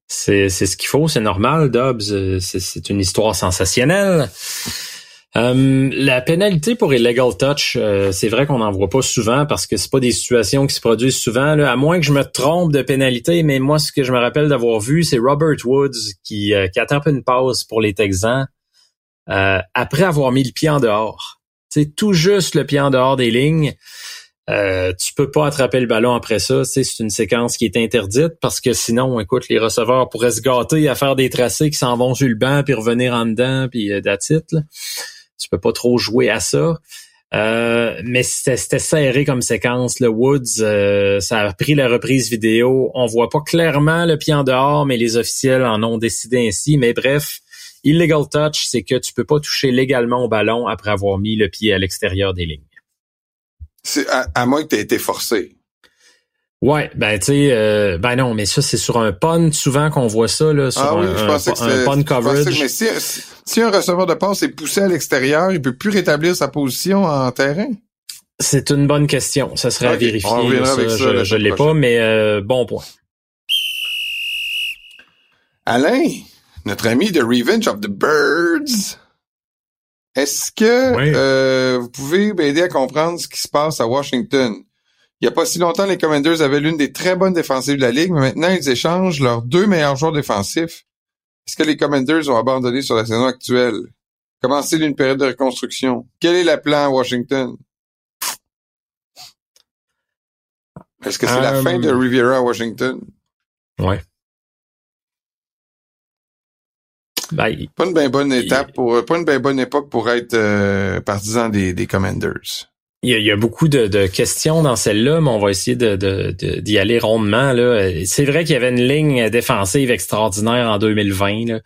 C'est, c'est ce qu'il faut, c'est normal. Dobbs, c'est, c'est une histoire sensationnelle. Euh, la pénalité pour illegal touch, euh, c'est vrai qu'on n'en voit pas souvent parce que c'est pas des situations qui se produisent souvent. Là, à moins que je me trompe de pénalité, mais moi, ce que je me rappelle d'avoir vu, c'est Robert Woods qui, euh, qui une pause pour les Texans après avoir mis le pied en dehors. C'est tout juste le pied en dehors des lignes. Euh, tu peux pas attraper le ballon après ça. C'est une séquence qui est interdite parce que sinon, écoute, les receveurs pourraient se gâter à faire des tracés qui s'en vont sur le banc puis revenir en dedans puis euh, that's Tu peux pas trop jouer à ça. Euh, mais c'était serré comme séquence. Le Woods, euh, ça a pris la reprise vidéo. On voit pas clairement le pied en dehors, mais les officiels en ont décidé ainsi. Mais bref, illegal touch, c'est que tu peux pas toucher légalement au ballon après avoir mis le pied à l'extérieur des lignes. C'est à, moins que tu aies été forcé. Ouais, ben tu sais, euh, ben non, mais ça c'est sur un pun souvent qu'on voit ça là, sur ah oui, un, je pensais un, pun coverage. mais si, si, un receveur de passe est poussé à l'extérieur, il peut plus rétablir sa position en terrain? C'est une bonne question. Ça serait à vérifier. je, ne l'ai pas, mais euh, bon point. Alain, notre ami de Revenge of the Birds, est-ce que euh, vous pouvez m'aider à comprendre ce qui se passe à Washington? Il n'y a pas si longtemps, les Commanders avaient l'une des très bonnes défensives de la Ligue, mais maintenant, ils échangent leurs deux meilleurs joueurs défensifs. Est-ce que les Commanders ont abandonné sur la saison actuelle? Commencer une période de reconstruction? Quel est le plan à Washington? Est-ce que c'est la fin de euh, Riviera à Washington? Ouais. Ben, pas une bien bonne étape pour, pas une bien bonne époque pour être euh, partisan des, des Commanders. Il y, a, beaucoup de, questions dans celle-là, mais on va essayer de, d'y aller rondement. Là. C'est vrai qu'il y avait une ligne défensive extraordinaire en 2020. Là.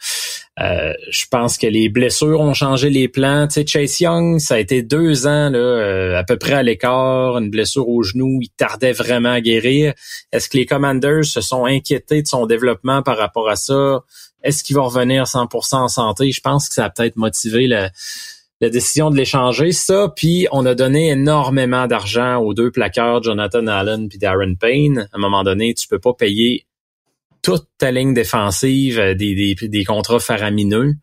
Euh, je pense que les blessures ont changé les plans. Tu sais, Chase Young, ça a été deux ans là, euh, à peu près à l'écart, une blessure au genou, il tardait vraiment à guérir. Est-ce que les Commanders se sont inquiétés de son développement par rapport à ça? Est-ce qu'il va revenir 100% en santé? Je pense que ça a peut-être motivé la, décision de l'échanger. Ça, puis on a donné énormément d'argent aux deux plaqueurs, Jonathan Allen puis Darren Payne. À un moment donné, tu peux pas payer toute ta ligne défensive euh, des, des, contrats faramineux.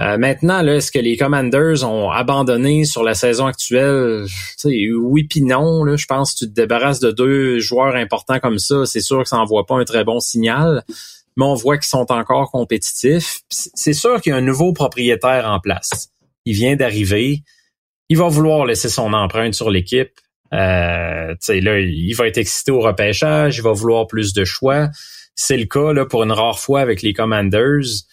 Euh, maintenant, là, est-ce que les Commanders ont abandonné sur la saison actuelle? oui puis non. Là, je pense que tu te débarrasses de deux joueurs importants comme ça. C'est sûr que ça n'envoie pas un très bon signal mais on voit qu'ils sont encore compétitifs. C'est sûr qu'il y a un nouveau propriétaire en place. Il vient d'arriver. Il va vouloir laisser son empreinte sur l'équipe. Euh, là, il va être excité au repêchage, il va vouloir plus de choix. C'est le cas là, pour une rare fois avec les Commanders.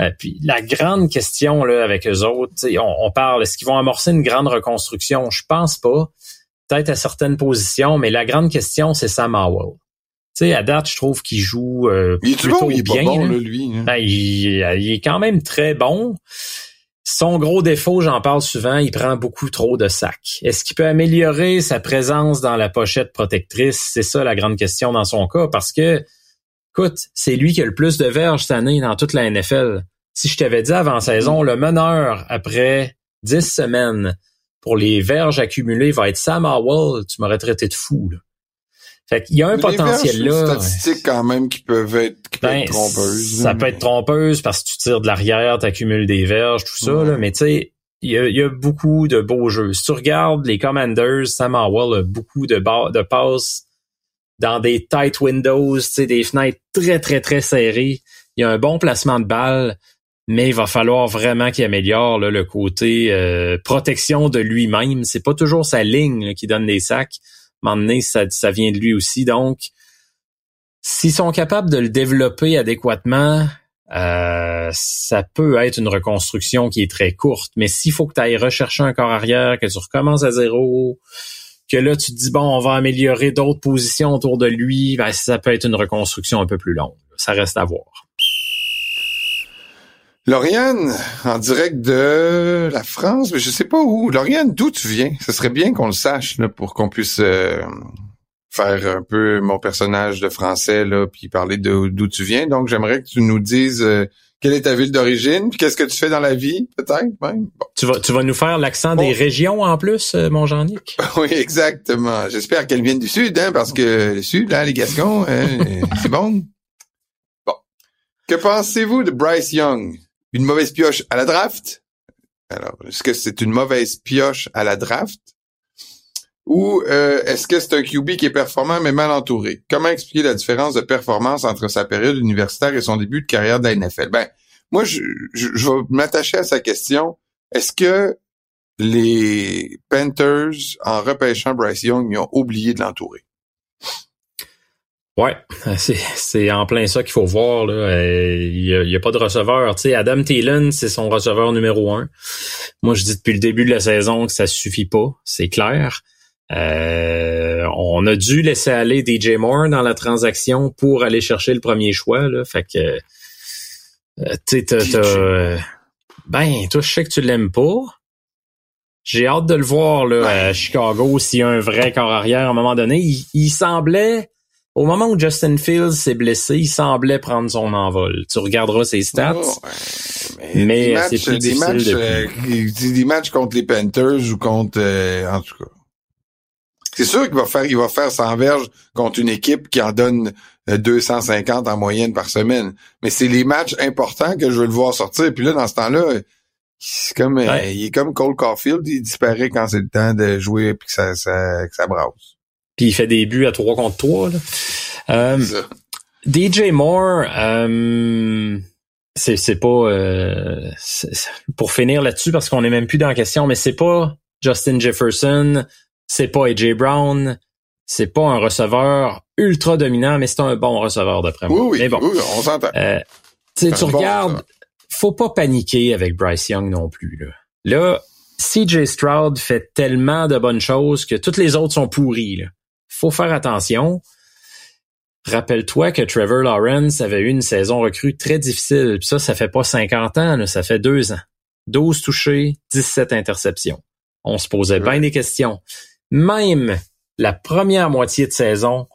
Euh, puis la grande question là, avec eux autres, on, on parle, est-ce qu'ils vont amorcer une grande reconstruction? Je pense pas. Peut-être à certaines positions, mais la grande question, c'est Sam Howell. Tu sais, à date, je trouve qu'il joue euh, il est plutôt il est bien. bon, lui. Hein? Ben, il, est quand même très bon. Son gros défaut, j'en parle souvent, il prend beaucoup trop de sacs. Est-ce qu'il peut améliorer sa présence dans la pochette protectrice? C'est ça la grande question dans son cas, parce que, écoute, c'est lui qui a le plus de verges cette année dans toute la NFL. Si je t'avais dit avant saison, le meneur après 10 semaines pour les verges accumulées va être Sam Howell, tu m'aurais traité de fou. Là. Fait qu'il y a un potentiel là. statistiques quand même qui peuvent être, qui peuvent être ben, trompeuses. Ça peut être trompeuse parce que tu tires de l'arrière, tu accumules des verges, tout ça, là, mais tu sais, il y, a, y, a, beaucoup de beaux jeux. Si tu regardes les Commanders, Sam Howell a beaucoup de, de passes dans des tight windows, des fenêtres très, très, très serrées. Il y a un bon placement de balle, mais il va falloir vraiment qu'il améliore là, le côté euh, protection de lui-même. C'est pas toujours sa ligne qui donne des sacs moment ça, ça vient de lui aussi. Donc, s'ils sont capables de le développer adéquatement, euh, ça peut être une reconstruction qui est très courte. Mais s'il faut que tu ailles rechercher un corps arrière, que tu recommences à zéro, que là, tu te dis, bon, on va améliorer d'autres positions autour de lui, ben, ça peut être une reconstruction un peu plus longue. Ça reste à voir. Lauriane, en direct de la France, mais je sais pas où. Lauriane, d'où tu viens? Ce serait bien qu'on le sache là, pour qu'on puisse euh, faire un peu mon personnage de français là, puis parler de d'où tu viens. Donc, j'aimerais que tu nous dises euh, quelle est ta ville d'origine, puis qu'est-ce que tu fais dans la vie, peut-être même? Tu vas tu vas nous faire l'accent des régions en plus, euh, mon Jean-Nic? oui, exactement. J'espère qu'elle vient du sud, hein, parce que le sud, là, les Gascons, hein, c'est bon. Bon. Que pensez-vous de Bryce Young? Une mauvaise pioche à la draft? Alors, est-ce que c'est une mauvaise pioche à la draft? Ou euh, est-ce que c'est un QB qui est performant mais mal entouré? Comment expliquer la différence de performance entre sa période universitaire et son début de carrière de la NFL? Ben, moi, je, je, vais m'attacher à sa question. Est-ce que les Panthers, en repêchant Bryce Young, ils ont oublié de l'entourer? Ouais, c'est en plein ça qu'il faut voir. Euh, il n'y a, pas de receveur. Tu sais, Adam Thielen, c'est son receveur numéro un. Moi, je dis depuis le début de la saison que ça suffit pas, c'est clair. Euh, on a dû laisser aller DJ Moore dans la transaction pour aller chercher le premier choix. Là. Fait que euh, tu sais, ben, toi, je sais que tu l'aimes pas. J'ai hâte de le voir là, à Chicago s'il y a un vrai corps arrière à un moment donné. il semblait au moment où Justin Fields s'est blessé, il semblait prendre son envol. Tu regarderas ses stats. Oh, mais, c'est plus des matchs, euh, des matchs contre les Panthers ou contre euh, en tout cas. C'est sûr qu'il va faire il va faire 100 verges contre une équipe qui en donne 250 euh, en moyenne par semaine. Mais c'est les matchs importants que je veux le voir sortir. Puis là, dans ce temps-là, c'est comme il est comme Cole Caulfield, il disparaît quand c'est le temps de jouer et que ça, ça, que ça brasse. Puis il fait des buts à 3 contre 3. Euh, DJ Moore, euh, c'est, c'est pas euh, pour finir là-dessus parce qu'on est même plus dans la question, mais c'est pas Justin Jefferson, c'est pas AJ Brown, c'est pas un receveur ultra dominant, mais c'est un bon receveur d'après moi. Oui, oui, bon, oui on s'entend. Euh, tu regardes, faut pas paniquer avec Bryce Young non plus. Là, là CJ Stroud fait tellement de bonnes choses que toutes les autres sont pourries. Là faut faire attention. Rappelle-toi que Trevor Lawrence avait eu une saison recrue très difficile. Puis ça, ça fait pas 50 ans, ça fait deux ans. 12 touchés, 17 interceptions. On se posait bien des questions. Même la première moitié de saison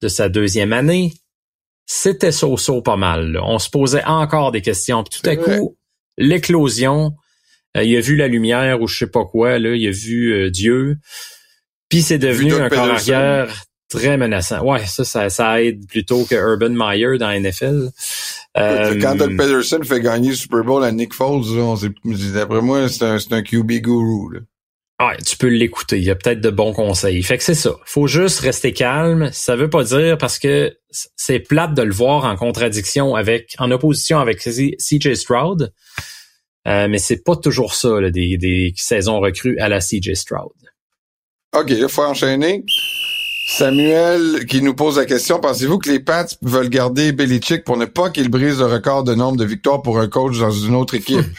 de sa deuxième année, c'était so-so pas mal. On se posait encore des questions. Puis tout à coup, l'éclosion, euh, il a vu la lumière ou je sais pas quoi, là, il a vu euh, Dieu. Puis c'est devenu un corps arrière très menaçant. Ouais, ça, ça, aide plutôt que Urban Meyer dans la NFL. Euh, Quand Doug Peterson fait gagner le Super Bowl à Nick Foles, d'après moi, c'est un, un QB guru. Là. Ouais, tu peux l'écouter. Il y a peut-être de bons conseils. Fait que c'est ça. Faut juste rester calme. Ça veut pas dire parce que c'est plate de le voir en contradiction avec, en opposition avec CJ Stroud. Euh, mais c'est pas toujours ça, là, des, des saisons recrues à la CJ Stroud. OK, il faut enchaîner. Samuel qui nous pose la question, pensez-vous que les Pats veulent garder Belichick pour ne pas qu'il brise le record de nombre de victoires pour un coach dans une autre équipe?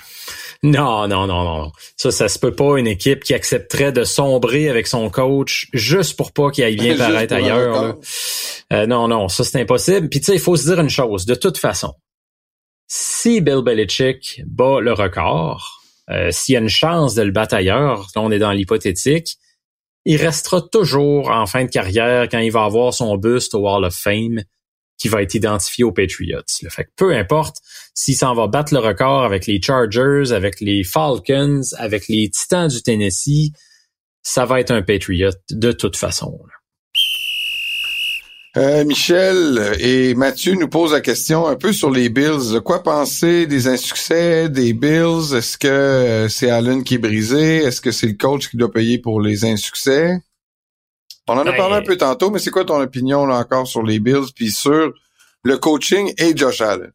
Non, non, non, non. Ça, ça se peut pas une équipe qui accepterait de sombrer avec son coach juste pour pas qu'il aille bien paraître ailleurs. Euh, non, non, ça c'est impossible. Puis tu sais, il faut se dire une chose. De toute façon, si Bill Belichick bat le record, euh, s'il y a une chance de le battre ailleurs, là on est dans l'hypothétique, il restera toujours en fin de carrière quand il va avoir son buste au Wall of Fame qui va être identifié aux Patriots. Le fait que peu importe s'il s'en va battre le record avec les Chargers, avec les Falcons, avec les Titans du Tennessee, ça va être un Patriot de toute façon. Euh, Michel et Mathieu nous posent la question un peu sur les Bills. Quoi penser des insuccès des Bills? Est-ce que euh, c'est Allen qui est brisé? Est-ce que c'est le coach qui doit payer pour les insuccès? On en a parlé un peu tantôt, mais c'est quoi ton opinion là encore sur les Bills puis sur le coaching et Josh Allen?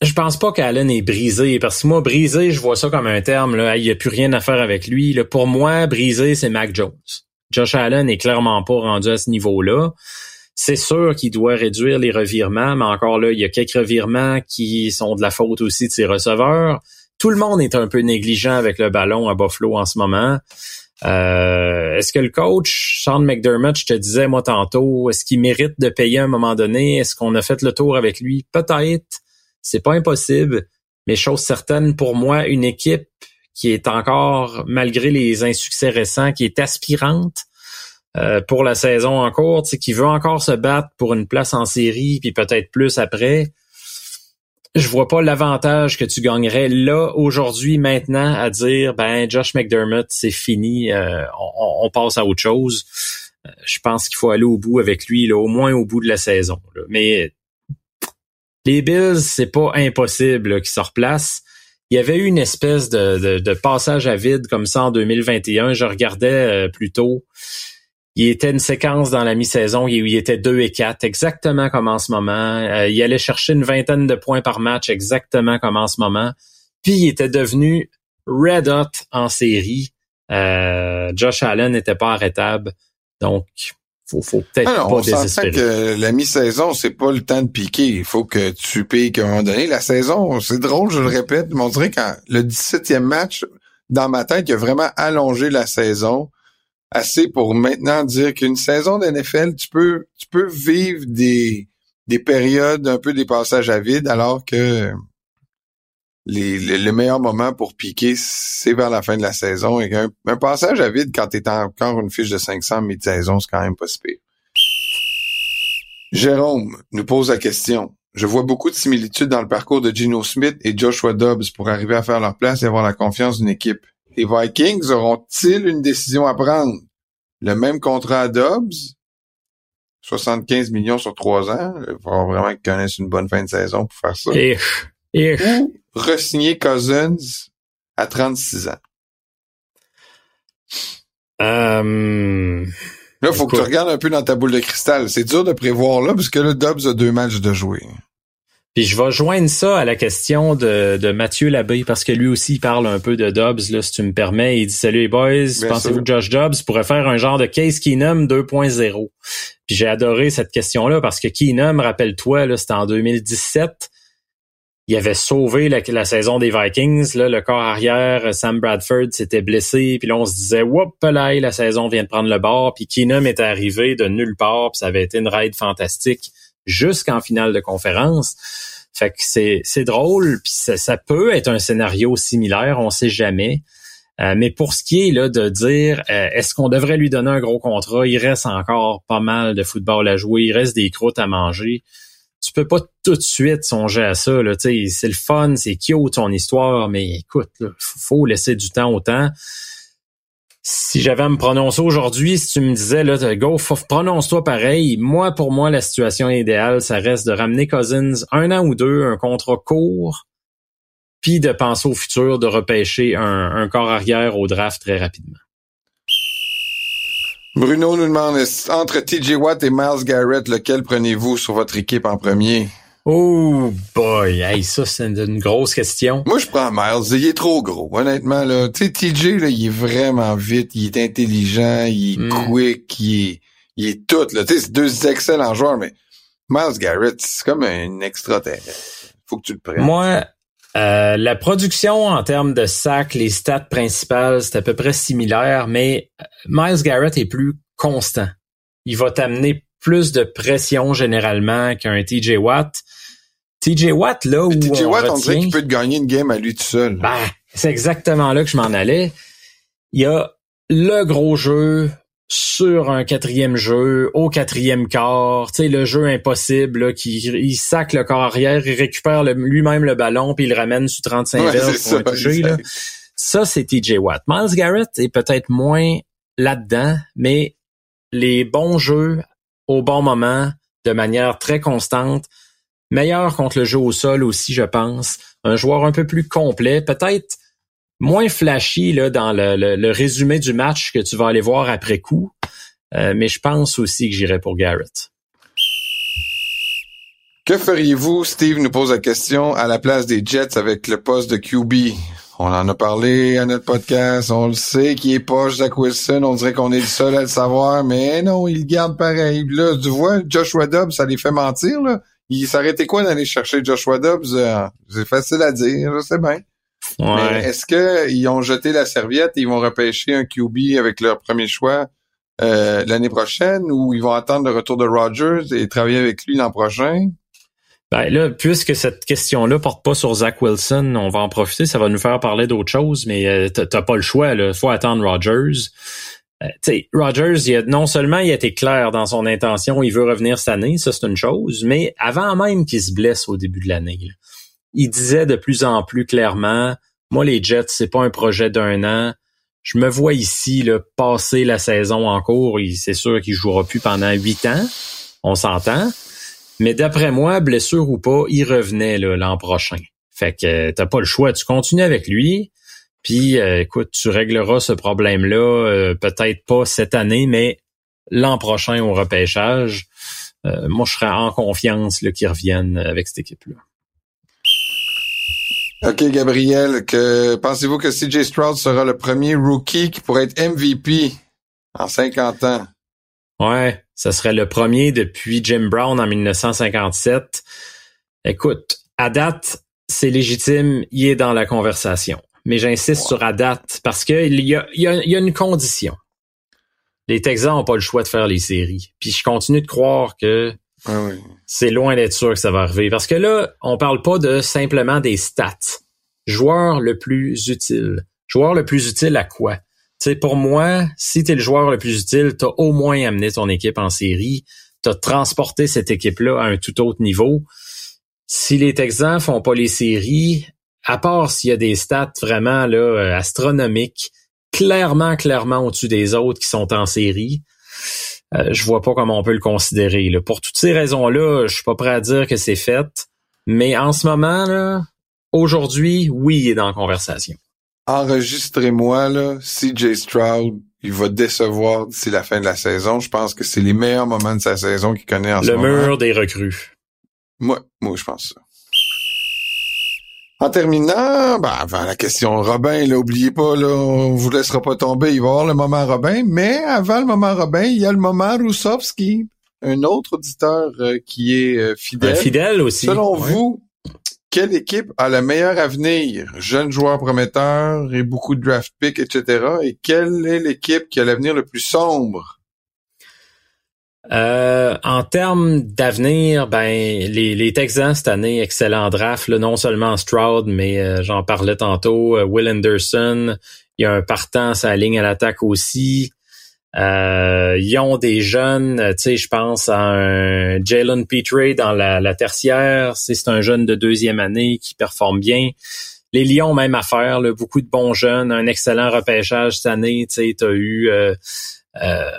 Je pense pas qu'Allen est brisé, parce que moi, brisé, je vois ça comme un terme, là, il n'y a plus rien à faire avec lui. Pour moi, brisé, c'est Mac Jones. Josh Allen est clairement pas rendu à ce niveau-là. C'est sûr qu'il doit réduire les revirements, mais encore là, il y a quelques revirements qui sont de la faute aussi de ses receveurs. Tout le monde est un peu négligent avec le ballon à Buffalo en ce moment. Euh, est-ce que le coach, Sean McDermott, je te disais moi tantôt, est-ce qu'il mérite de payer à un moment donné? Est-ce qu'on a fait le tour avec lui? Peut-être. C'est pas impossible. Mais chose certaine, pour moi, une équipe qui est encore, malgré les insuccès récents, qui est aspirante, euh, pour la saison en cours, qui veut encore se battre pour une place en série, puis peut-être plus après, je vois pas l'avantage que tu gagnerais là, aujourd'hui, maintenant, à dire ben Josh McDermott, c'est fini, euh, on, passe à autre chose. Euh, je pense qu'il faut aller au bout avec lui, là, au moins au bout de la saison. Mais les Bills, c'est pas impossible qu'ils se replacent. Il y avait eu une espèce de, de, passage à vide comme ça en 2021. Je regardais plutôt il était une séquence dans la mi-saison, il était 2 et 4, exactement comme en ce moment. Euh, il allait chercher une vingtaine de points par match, exactement comme en ce moment. Puis il était devenu red hot en série. Euh, Josh Allen n'était pas arrêtable. Donc, faut, faut peut-être Ah pas on désespérer. que la mi-saison, c'est pas le temps de piquer. Il faut que tu piques à un moment donné. La saison, c'est drôle, je le répète, mais on dirait quand le 17e match, dans ma tête, il a vraiment allongé la saison assez pour maintenant dire qu'une saison d'NFL, tu peux, tu peux vivre des, des périodes, un peu des passages à vide, alors que les, les- le meilleur moment pour piquer, c'est vers la fin de la saison. Et un, un passage à vide quand t'es encore une fiche de 500 mi-saison, c'est quand même pas si pire. Jérôme nous pose la question. Je vois beaucoup de similitudes dans le parcours de Gino Smith et Joshua Dobbs pour arriver à faire leur place et avoir la confiance d'une équipe. Les Vikings auront-ils une décision à prendre? Le même contrat à Dobbs? 75 millions sur trois ans. Il va falloir vraiment qu'ils connaissent une bonne fin de saison pour faire ça. Ish. Ish. Ou re-signer Cousins à 36 ans. Euh, Là, faut que tu regardes un peu dans ta boule de cristal. C'est dur de prévoir là, parce que là, Dobbs a deux matchs de jouer. Puis je vais joindre ça à la question de, de Mathieu Labbé, parce que lui aussi il parle un peu de Dobbs, là, si tu me permets. Il dit Salut les boys, pensez-vous que Josh Dobbs pourrait faire un genre de Case Keenum 2.0? Puis j'ai adoré cette question-là parce que Keenum, rappelle-toi, là, c'était en 2017. Il avait sauvé la, la saison des Vikings. Là, le corps arrière, Sam Bradford s'était blessé. Puis là, on se disait, whoop, là, la saison vient de prendre le bord. Puis Keenum était arrivé de nulle part. Puis ça avait été une ride fantastique jusqu'en finale de conférence. Fait que c'est c'est drôle, puis ça, peut être un scénario similaire, on sait jamais. Euh, mais pour ce qui est là de dire euh, est-ce qu'on devrait lui donner un gros contrat, il reste encore pas mal de football à jouer, il reste des croûtes à manger. Tu peux pas tout de suite songer à ça. Là, c'est le fun, c'est cute ton histoire, mais écoute, là, faut laisser du temps au temps. Si j'avais à me prononcer aujourd'hui, si tu me disais, là, go, prononce-toi pareil. Moi, pour moi, la situation idéale, ça reste de ramener Cousins un an ou deux, un contrat court, puis de penser au futur, de repêcher un, un corps arrière au draft très rapidement. Bruno nous demande, entre TJ Watt et Miles Garrett, lequel prenez-vous sur votre équipe en premier? Oh boy, hey, ça c'est une, grosse question. Moi, je prends Miles. Il est trop gros. Honnêtement, là. Tu sais, TJ, là, il est vraiment vite, il est intelligent, il est Mm. quick, il est, il est tout, là. Tu sais, c'est deux excellents joueurs, mais Miles Garrett, c'est comme un extraterrestre. Faut que tu le prennes. Moi, euh, la production en termes de sacs, les stats principales, c'est à peu près similaire, mais Miles Garrett est plus constant. Il va t'amener plus de pression généralement qu'un TJ Watt. TJ Watt, là où Mais TJ on Watt, on dirait retient- qu'il peut te gagner une game à lui tout seul. Ben, c'est exactement là que je m'en allais. Il y a le gros jeu sur un quatrième jeu, au quatrième quart, tu sais, le jeu impossible, là, qui il sac le corps arrière, il récupère lui-même le ballon, puis il le ramène sur 35 Ouais, verges pour un ça, toucher, là. exact. Ça, c'est TJ Watt. Miles Garrett est peut-être moins là-dedans, mais les bons jeux au bon moment, de manière très constante, meilleur contre le jeu au sol aussi, je pense. Un joueur un peu plus complet, peut-être moins flashy dans le, résumé du match que tu vas aller voir après coup. Euh, mais je pense aussi que j'irai pour Garrett. Que feriez-vous, Steve nous pose la question, à la place des Jets avec le poste de QB? On en a parlé à notre podcast, on le sait qui est poche Zach Wilson, on dirait qu'on est le seul à le savoir, mais non, il garde pareil. Là, tu vois, Joshua Dobbs, ça les fait mentir, là. Il s'arrêtait quoi d'aller chercher Joshua Dobbs? Euh, c'est facile à dire, je sais bien. Mais Ouais. est-ce qu'ils ont jeté la serviette et ils vont repêcher un QB avec leur premier choix euh, l'année prochaine ou ils vont attendre le retour de Rodgers et travailler avec lui l'an prochain? Ben là, puisque cette question-là porte pas sur Zach Wilson, on va en profiter, ça va nous faire parler d'autre chose, mais euh, t'as pas le choix, là. Faut attendre Rodgers. Euh, tu sais, Rodgers, il a, non seulement il a été clair dans son intention, il veut revenir cette année, ça c'est une chose, mais avant même qu'il se blesse au début de l'année, il disait de plus en plus clairement, moi les Jets, c'est pas un projet d'un an. Je me vois ici là, passer la saison en cours. C'est sûr qu'il jouera plus pendant huit ans. On s'entend. Mais d'après moi, blessure ou pas, il revenait l'an prochain. Fait que t'as pas le choix. Tu continues avec lui. Puis euh, écoute, tu régleras ce problème-là, euh, peut-être pas cette année, mais l'an prochain au repêchage. Euh, moi, je serais en confiance là, qu'ils reviennent avec cette équipe-là. OK, Gabriel, que pensez-vous que CJ Stroud sera le premier rookie qui pourrait être MVP en 50 ans? Ouais, ça serait le premier depuis Jim Brown en 1957. Écoute, à date, c'est légitime, il est dans la conversation. Mais j'insiste sur à date parce qu'il y a, y, a, y a une condition. Les Texans n'ont pas le choix de faire les séries. Puis je continue de croire que Ah oui. c'est loin d'être sûr que ça va arriver. Parce que là, on parle pas de simplement des stats. Joueur le plus utile. Joueur le plus utile à quoi? Sais, pour moi, si tu es le joueur le plus utile, tu as au moins amené ton équipe en série. Tu as transporté cette équipe-là à un tout autre niveau. Si les Texans font pas les séries, à part s'il y a des stats vraiment là, euh, astronomiques, clairement, clairement au-dessus des autres qui sont en série, euh, je vois pas comment on peut le considérer. Là. Pour toutes ces raisons-là, je suis pas prêt à dire que c'est fait. Mais en ce moment, là, aujourd'hui, oui, il est dans la conversation. Enregistrez-moi, là, CJ Stroud, il va décevoir d'ici la fin de la saison. Je pense que c'est les meilleurs moments de sa saison qu'il connaît en ce Le moment. mur des recrues. Moi, moi, je pense ça. En terminant, ben, avant la question Robin, là, oubliez pas, là, on vous laissera pas tomber, il va y avoir le moment Robin, mais avant le moment Robin, il y a le moment Roussovski, un autre auditeur euh, qui est euh, fidèle. Fidèle aussi. Selon Ouais. vous, quelle équipe a le meilleur avenir? Jeunes joueurs prometteurs et beaucoup de draft picks, etc. Et quelle est l'équipe qui a l'avenir le plus sombre? Euh, en termes d'avenir, ben les, les Texans cette année, excellent draft, là, non seulement Stroud, mais euh, j'en parlais tantôt, euh, Will Anderson, il y a un partant sa ligne à l'attaque aussi. Euh, ils ont des jeunes, euh, tu sais, je pense à un Jalen Petrie dans la, la tertiaire, c'est un jeune de deuxième année qui performe bien. Les Lions, même affaire, là, beaucoup de bons jeunes, un excellent repêchage cette année, tu sais, t'as eu euh, euh,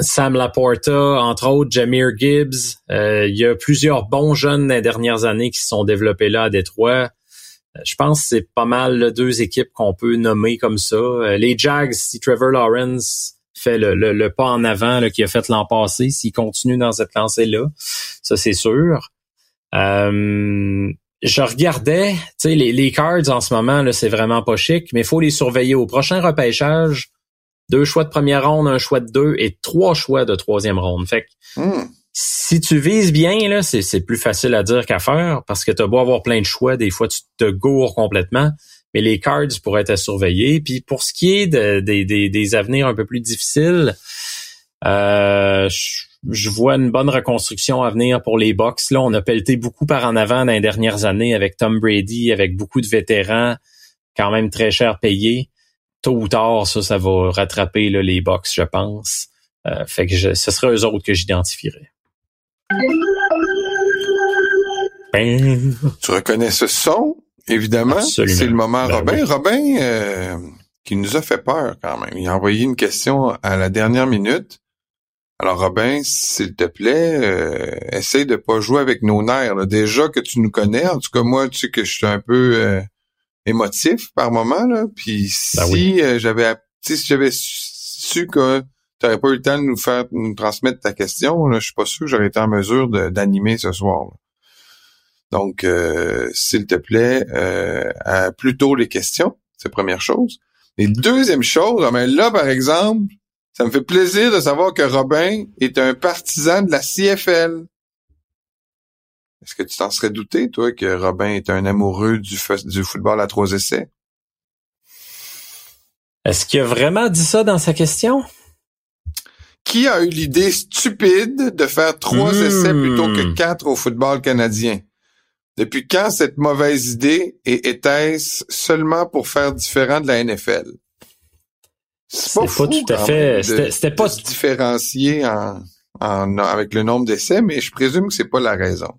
Sam Laporta, entre autres, Jameer Gibbs. Euh, il y a plusieurs bons jeunes des dernières années qui se sont développés là à Détroit. Euh, Je pense que c'est pas mal deux équipes qu'on peut nommer comme ça. Euh, les Jags, si Trevor Lawrence fait le, pas en avant qu'il a fait l'an passé, s'il continue dans cette lancée-là, ça c'est sûr. Euh, je regardais, tu sais, les, les cards en ce moment, c'est vraiment pas chic, mais il faut les surveiller. Au prochain repêchage, deux choix de première ronde, un choix de deux et trois choix de troisième ronde. Fait que Hmm. si tu vises bien, là, c'est, c'est plus facile à dire qu'à faire parce que tu as beau avoir plein de choix, des fois tu te gourres complètement, mais les cards pourraient être à surveiller. Puis pour ce qui est de- des- des- des avenirs un peu plus difficiles, euh, je, je vois une bonne reconstruction à venir pour les Bucks. Là, on a pelleté beaucoup par en avant dans les dernières années avec Tom Brady, avec beaucoup de vétérans, quand même très cher payés. Tôt ou tard, ça, ça va rattraper là, les Bucks, je pense. Euh, fait que je, ce serait eux autres que j'identifierais. Ben, Tu reconnais ce son, évidemment. C'est le moment Ben Robin. oui. Robin, euh, qui nous a fait peur quand même. Il a envoyé une question à la dernière minute. Alors Robin, s'il te plaît, euh, essaye de pas jouer avec nos nerfs. là. Déjà que tu nous connais, en tout cas moi, tu sais que je suis un peu euh, émotif par moment. Là. Puis Ben si oui. euh, j'avais si j'avais su que tu n'aurais pas eu le temps de nous faire nous transmettre ta question, là, je suis pas sûr que j'aurais été en mesure d'animer ce soir. là. Donc, euh, s'il te plaît, euh, à plutôt les questions, c'est la première chose. Et deuxième chose, ah ben là, par exemple, ça me fait plaisir de savoir que Robin est un partisan de la CFL. Est-ce que tu t'en serais douté, toi, que Robin est un amoureux du, fo- du football à trois essais? est-ce qu'il a vraiment dit ça dans sa question? Qui a eu l'idée stupide de faire trois Hmm. essais plutôt que quatre au football canadien? Depuis quand cette mauvaise idée et était-ce seulement pour faire différent de la NFL? C'est pas fou, tout à fait- c'était- pas- se différencier en, en- avec le nombre d'essais, mais je présume que c'est pas la raison.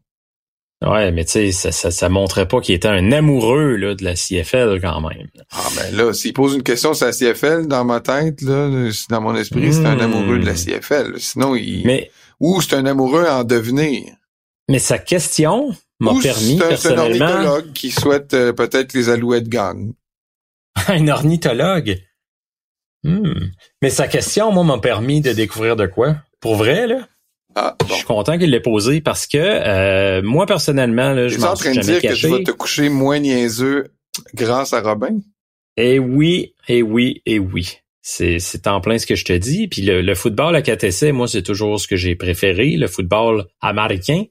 Ouais, mais tu sais, ça, ça, ça montrait pas qu'il était un amoureux là, de la CFL quand même. Ah ben là, s'il pose une question sur la CFL, dans ma tête, là, dans mon esprit, c'est un Hmm. amoureux de la CFL. Sinon, il... Mais, Ou c'est un amoureux en devenir. mais sa question m'a permis un, c'est un personnellement ornithologue qui souhaite euh, peut-être les alouettes gagnent. un ornithologue? Hmm. Mais sa question, moi, m'a permis de découvrir de quoi? Pour vrai, là? Ah, Je suis content qu'il l'ait posé parce que euh, moi, personnellement, là, je Tu es en m'en train suis de jamais dire que tu caché. vas te coucher moins niaiseux grâce à Robin? Eh oui, eh oui, eh oui. C'est, c'est en plein ce que je te dis. Puis le, le football à 4 essais, moi, c'est toujours ce que j'ai préféré, le football américain.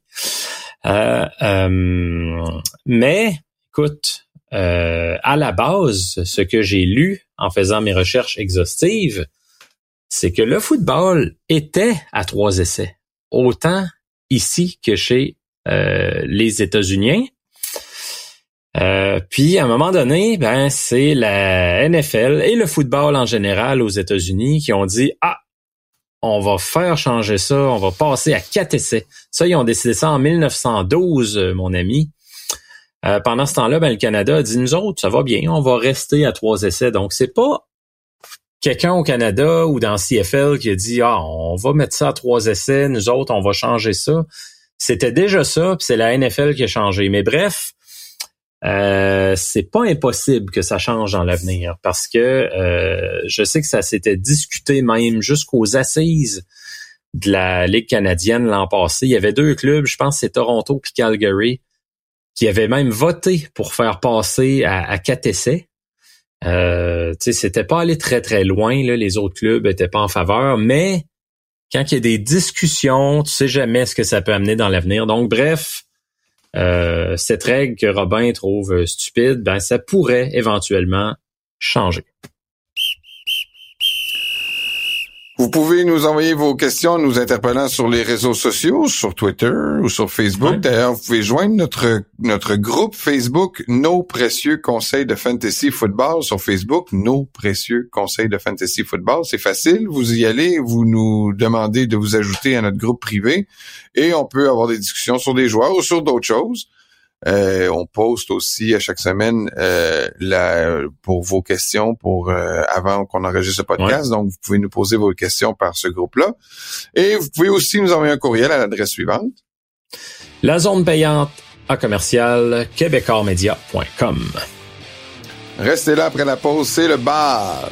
Euh, euh, mais, écoute, euh, à la base, ce que j'ai lu en faisant mes recherches exhaustives, c'est que le football était à trois essais, autant ici que chez euh, les États-Unis. Euh, puis à un moment donné, ben c'est la NFL et le football en général aux États-Unis qui ont dit ah on va faire changer ça, on va passer à quatre essais. Ça ils ont décidé ça en 1912, euh, mon ami. Pendant ce temps-là, ben, le Canada a dit nous autres, ça va bien, on va rester à trois essais. Donc c'est pas quelqu'un au Canada ou dans CFL qui a dit ah on va mettre ça à trois essais, nous autres on va changer ça. C'était déjà ça, puis c'est la NFL qui a changé. Mais bref, euh, c'est pas impossible que ça change dans l'avenir parce que euh, je sais que ça s'était discuté même jusqu'aux assises de la Ligue canadienne l'an passé. Il y avait deux clubs, je pense c'est Toronto et Calgary, qui avaient même voté pour faire passer à, à quatre essais. Euh, c'était pas allé très très loin, les autres clubs étaient pas en faveur, mais quand il y a des discussions, tu sais jamais ce que ça peut amener dans l'avenir. Donc bref, euh, cette règle que Robin trouve euh, stupide, ben ça pourrait éventuellement changer. Vous pouvez nous envoyer vos questions nous interpellant sur les réseaux sociaux, sur Twitter ou sur Facebook. D'ailleurs, vous pouvez joindre notre notre groupe Facebook Nos précieux conseils de fantasy football sur Facebook, Nos précieux conseils de fantasy football. C'est facile, vous y allez, vous nous demandez de vous ajouter à notre groupe privé et on peut avoir des discussions sur des joueurs ou sur d'autres choses. Euh, on poste aussi à chaque semaine euh, la, pour vos questions pour euh, avant qu'on enregistre ce podcast. Donc, vous pouvez nous poser vos questions par ce groupe-là. Et vous pouvez aussi nous envoyer un courriel à l'adresse suivante. La zone payante à commercial québécoismedia.com. Restez là après la pause, c'est le bar.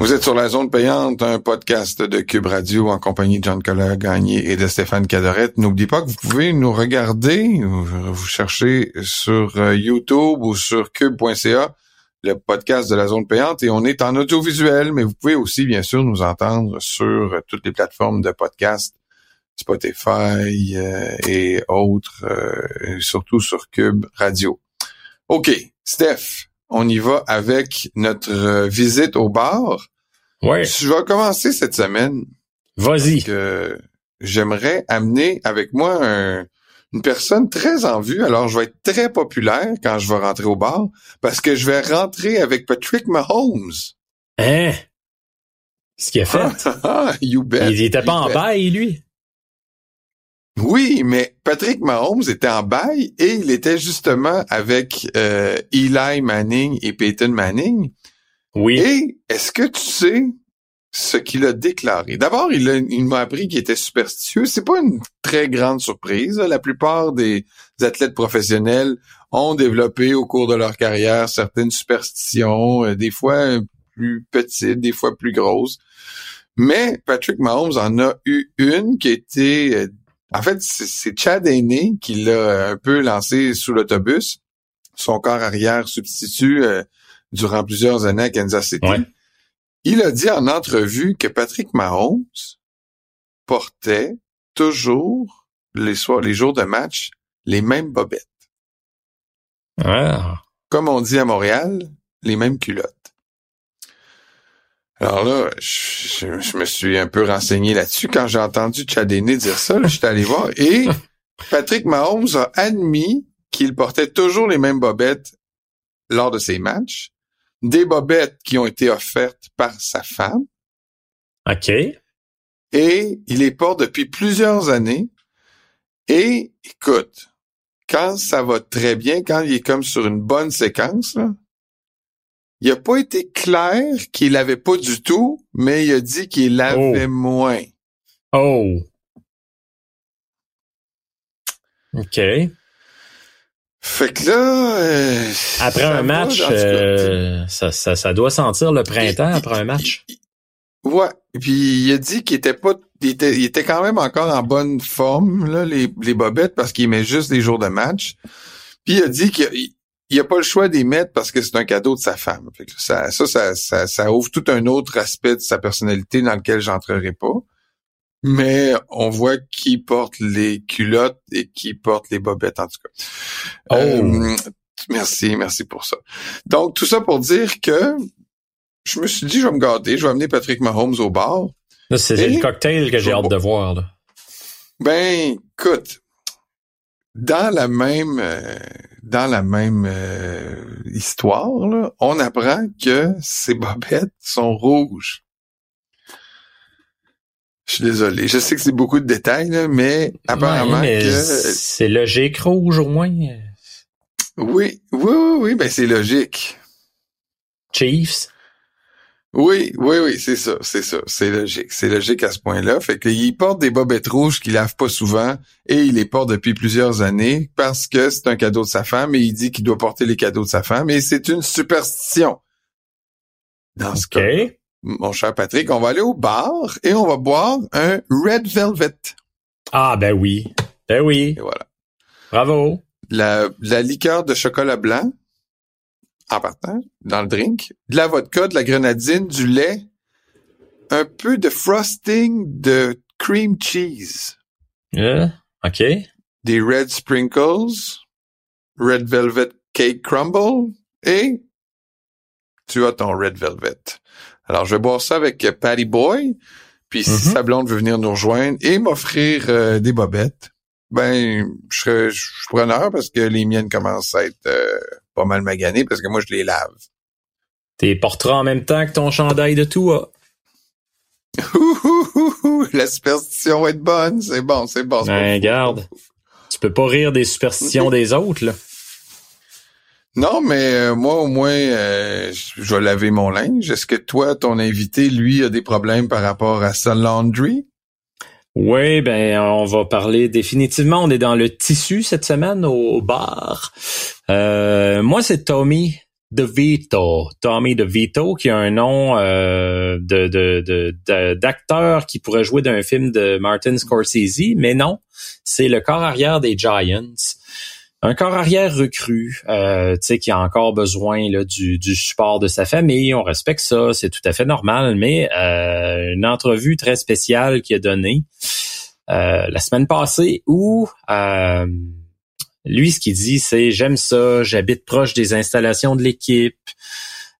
Vous êtes sur la zone payante, un podcast de Cube Radio en compagnie de Jean-Nicolas Gagné et de Stéphane Cadorette. N'oubliez pas que vous pouvez nous regarder, vous cherchez sur euh, YouTube ou sur cube.ca le podcast de la zone payante et on est en audiovisuel, mais vous pouvez aussi bien sûr nous entendre sur toutes les plateformes de podcast, Spotify euh, et autres, euh, surtout sur Cube Radio. OK, Steph, on y va avec notre euh, visite au bar. Ouais, Je vais commencer cette semaine vas-y. que j'aimerais amener avec moi un- une personne très en vue. Alors, je vais être très populaire quand je vais rentrer au bar parce que je vais rentrer avec Patrick Mahomes. Hein? Ce qu'il a fait? Ah, you bet. il était pas en bet. bail, lui? Oui, mais Mahomes était en bail et il était justement avec euh, Eli Manning et Peyton Manning. Oui. Et est-ce que tu sais ce qu'il a déclaré? D'abord, il, m'a appris qu'il était superstitieux. C'est pas une très grande surprise. La plupart des athlètes professionnels ont développé au cours de leur carrière certaines superstitions, euh, des fois euh, plus petites, des fois plus grosses. Mais Patrick Mahomes en a eu une qui était... euh, en fait, c'est Chad Henne qui l'a un peu lancé sous l'autobus. Son corps arrière substitut euh, durant plusieurs années à Kansas City. Ouais. Il a dit en entrevue que Patrick Mahomes portait toujours les soirs, les jours de match, les mêmes bobettes. Ah. Comme on dit à Montréal, les mêmes culottes. Alors là, je, je- je me suis un peu renseigné là-dessus. Quand j'ai entendu Chadéné dire ça, là, j'étais allé voir. Et Patrick Mahomes a admis qu'il portait toujours les mêmes bobettes lors de ses matchs. Des bobettes qui ont été offertes par sa femme. OK. et il les porte depuis plusieurs années. Et écoute, quand ça va très bien, quand il est comme sur une bonne séquence, là, il a pas été clair qu'il l'avait pas du tout, mais il a dit qu'il l'avait moins. Oh. OK. Fait que là, euh, Après un match, euh, ça, ça, ça doit sentir le printemps après un match. il- Ouais. Puis il a dit qu'il était pas, il était, il était quand même encore en bonne forme là, les, les bobettes parce qu'il met juste les jours de match. Puis il a dit qu'il il a pas le choix d'y mettre parce que c'est un cadeau de sa femme. Fait que ça, ça, ça, ça, ça ouvre tout un autre aspect de sa personnalité dans lequel j'entrerai pas. Mais on voit qui porte les culottes et qui porte les bobettes en tout cas. Oh. Euh, merci, merci pour ça. Donc tout ça pour dire que je me suis dit je vais me garder, je vais amener Patrick Mahomes au bar. C'est le cocktail que j'ai hâte de voir. Là. Ben, écoute, dans la même euh, dans la même euh, histoire, là, on apprend que ces bobettes sont rouges. Je suis désolé. Je sais que c'est beaucoup de détails, là, mais apparemment Ouais, mais que c'est logique rouge au moins. oui, oui, oui, oui, ben c'est logique. Chiefs. Oui, oui, oui, c'est ça, c'est ça, c'est logique, c'est logique à ce point-là. Fait qu'il porte des bobettes rouges qu'il lave pas souvent et il les porte depuis plusieurs années parce que c'est un cadeau de sa femme et il dit qu'il doit porter les cadeaux de sa femme et c'est une superstition. Dans ce cas, mon cher Patrick, on va aller au bar et on va boire un Red Velvet. Ah, ben oui. Ben oui. Et voilà. Bravo. La, la liqueur de chocolat blanc, en partant, dans le drink, de la vodka, de la grenadine, du lait, un peu de frosting de cream cheese, Euh, OK. des red sprinkles, red velvet cake crumble et tu as ton red velvet. Alors, je vais boire ça avec euh, Patty Boy, puis si Mhm. sa blonde veut venir nous rejoindre et m'offrir euh, des bobettes, ben, je serais, je suis preneur parce que les miennes commencent à être euh, pas mal maganées parce que moi, je les lave. T'es porteras en même temps que ton chandail de ouh, La superstition va être bonne. C'est bon, c'est bon. c'est Ben, pas fou. garde. Tu peux pas rire des superstitions des autres, là. Non, mais euh, moi, au moins, euh, je je vais laver mon linge. Est-ce que toi, ton invité, lui, a des problèmes par rapport à sa laundry? Oui, ben on va parler définitivement. On est dans le tissu cette semaine au, bar. Euh, moi, c'est Tommy DeVito. Tommy DeVito, qui a un nom euh, de- d'acteur qui pourrait jouer d'un film de Martin Scorsese, mais non, c'est le corps arrière des Giants. Un corps arrière recru, euh, tu sais, qui a encore besoin du, du support de sa famille. On respecte ça, c'est tout à fait normal. Mais euh, une entrevue très spéciale qu'il a donnée euh, la semaine passée où euh, lui, ce qu'il dit, c'est j'aime ça, j'habite proche des installations de l'équipe.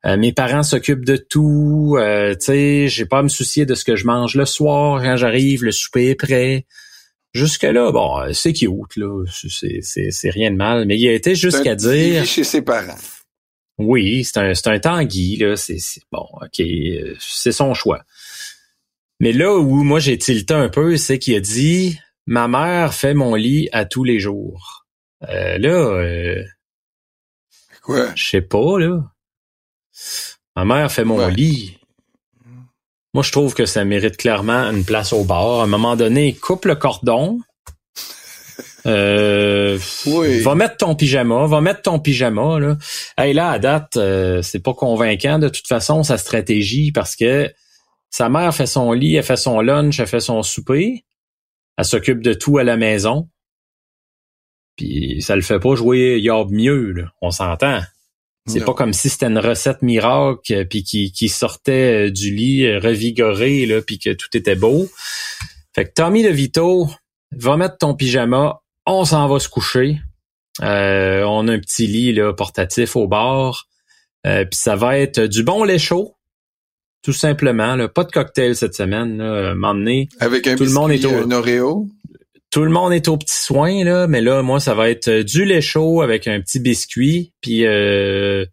Mes parents s'occupent de tout. Tu sais, j'ai pas à me soucier de ce que je mange le soir. Quand j'arrive, le souper est prêt. Jusque-là, bon, euh, c'est cute, là. C'est, c'est, c'est rien de mal. Mais il a été jusqu'à Il dire vit chez ses parents. oui, c'est un, c'est un Tanguy, là. C'est, bon, OK, euh, c'est son choix. Mais là où moi j'ai tilté un peu, c'est qu'il a dit Ma mère fait mon lit à tous les jours. Euh, là, euh, Quoi? je sais pas, là. Ma mère fait mon Ouais. lit. Moi, je trouve que ça mérite clairement une place au bar. À un moment donné, coupe le cordon. Euh, Oui. Va mettre ton pyjama, va mettre ton pyjama. Là. Hey, là, à date, euh, c'est pas convaincant de toute façon, sa stratégie, parce que sa mère fait son lit, elle fait son lunch, elle fait son souper. Elle s'occupe de tout à la maison. Puis ça le fait pas jouer yob mieux, là. on s'entend. C'est pas comme si c'était une recette miracle euh, puis qui, qui sortait euh, du lit euh, revigoré là puis que tout était beau. Fait que Tommy DeVito va mettre ton pyjama, on s'en va se coucher. Euh, on a un petit lit là portatif au bar. Euh, puis ça va être du bon lait chaud. Tout simplement, là. pas de cocktail cette semaine. Là. Donné, Avec un Tout le monde est biscuit, au- un Oreo. Tout le monde est aux petits soins, là, mais là, moi, ça va être euh, du lait chaud avec un petit biscuit, puis euh,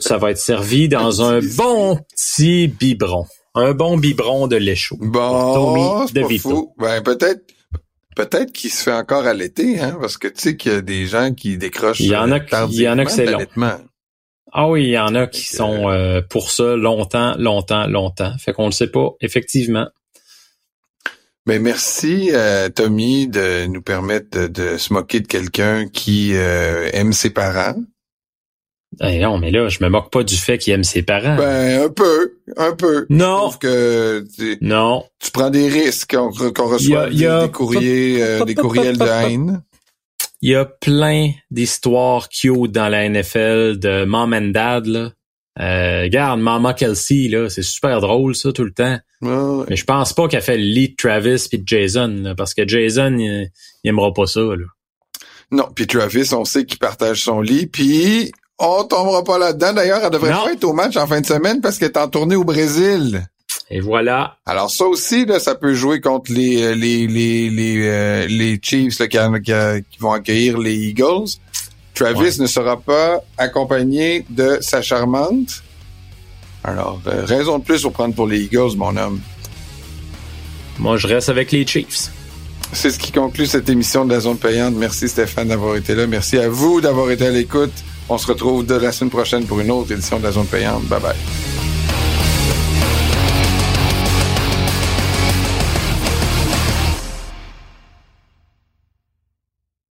ça va être servi dans Un bon petit biberon. Un bon biberon de lait chaud. Bon, Tommy c'est pas fou. Ben, peut-être, peut-être qu'il se fait encore allaiter, hein, parce que tu sais qu'il y a des gens qui décrochent. Il y en a euh, qui- il y en a que c'est de long. Ah oui, il y en a qui sont euh, pour ça longtemps, longtemps, longtemps. Fait qu'on le sait pas, effectivement. Ben, merci, euh, Tommy, de nous permettre de, de se moquer de quelqu'un qui euh, aime ses parents. Eh non, mais là, je me moque pas du fait qu'il aime ses parents. Ben, un peu, un peu. non, que tu, non. tu prends des risques qu'on y reçoit a- il y a- des, des courriers, euh, des courriels de haine. Il y a plein d'histoires cute dans la NFL de mom and dad, là. Euh, regarde, Mama Kelsey, là, c'est super drôle, ça, tout le temps. Ouais. Mais je pense pas qu'elle fait le lit de Travis puis de Jason, là, parce que Jason, il, il aimera pas ça, là. Non, puis Travis, on sait qu'il partage son lit, puis on tombera pas là-dedans. D'ailleurs, elle devrait Non. pas être au match en fin de semaine parce qu'elle est en tournée au Brésil. Et voilà. Alors ça aussi, là, ça peut jouer contre les euh, les les les, euh, les Chiefs là, qui vont accueillir les Eagles. Travis ne sera pas accompagné de sa charmante. Alors, euh, raison de plus pour prendre pour les Eagles, mon homme. Moi, je reste avec les Chiefs. C'est ce qui conclut cette émission de la zone payante. Merci Stéphane d'avoir été là. Merci à vous d'avoir été à l'écoute. On se retrouve de la semaine prochaine pour une autre édition de la zone payante. Bye bye.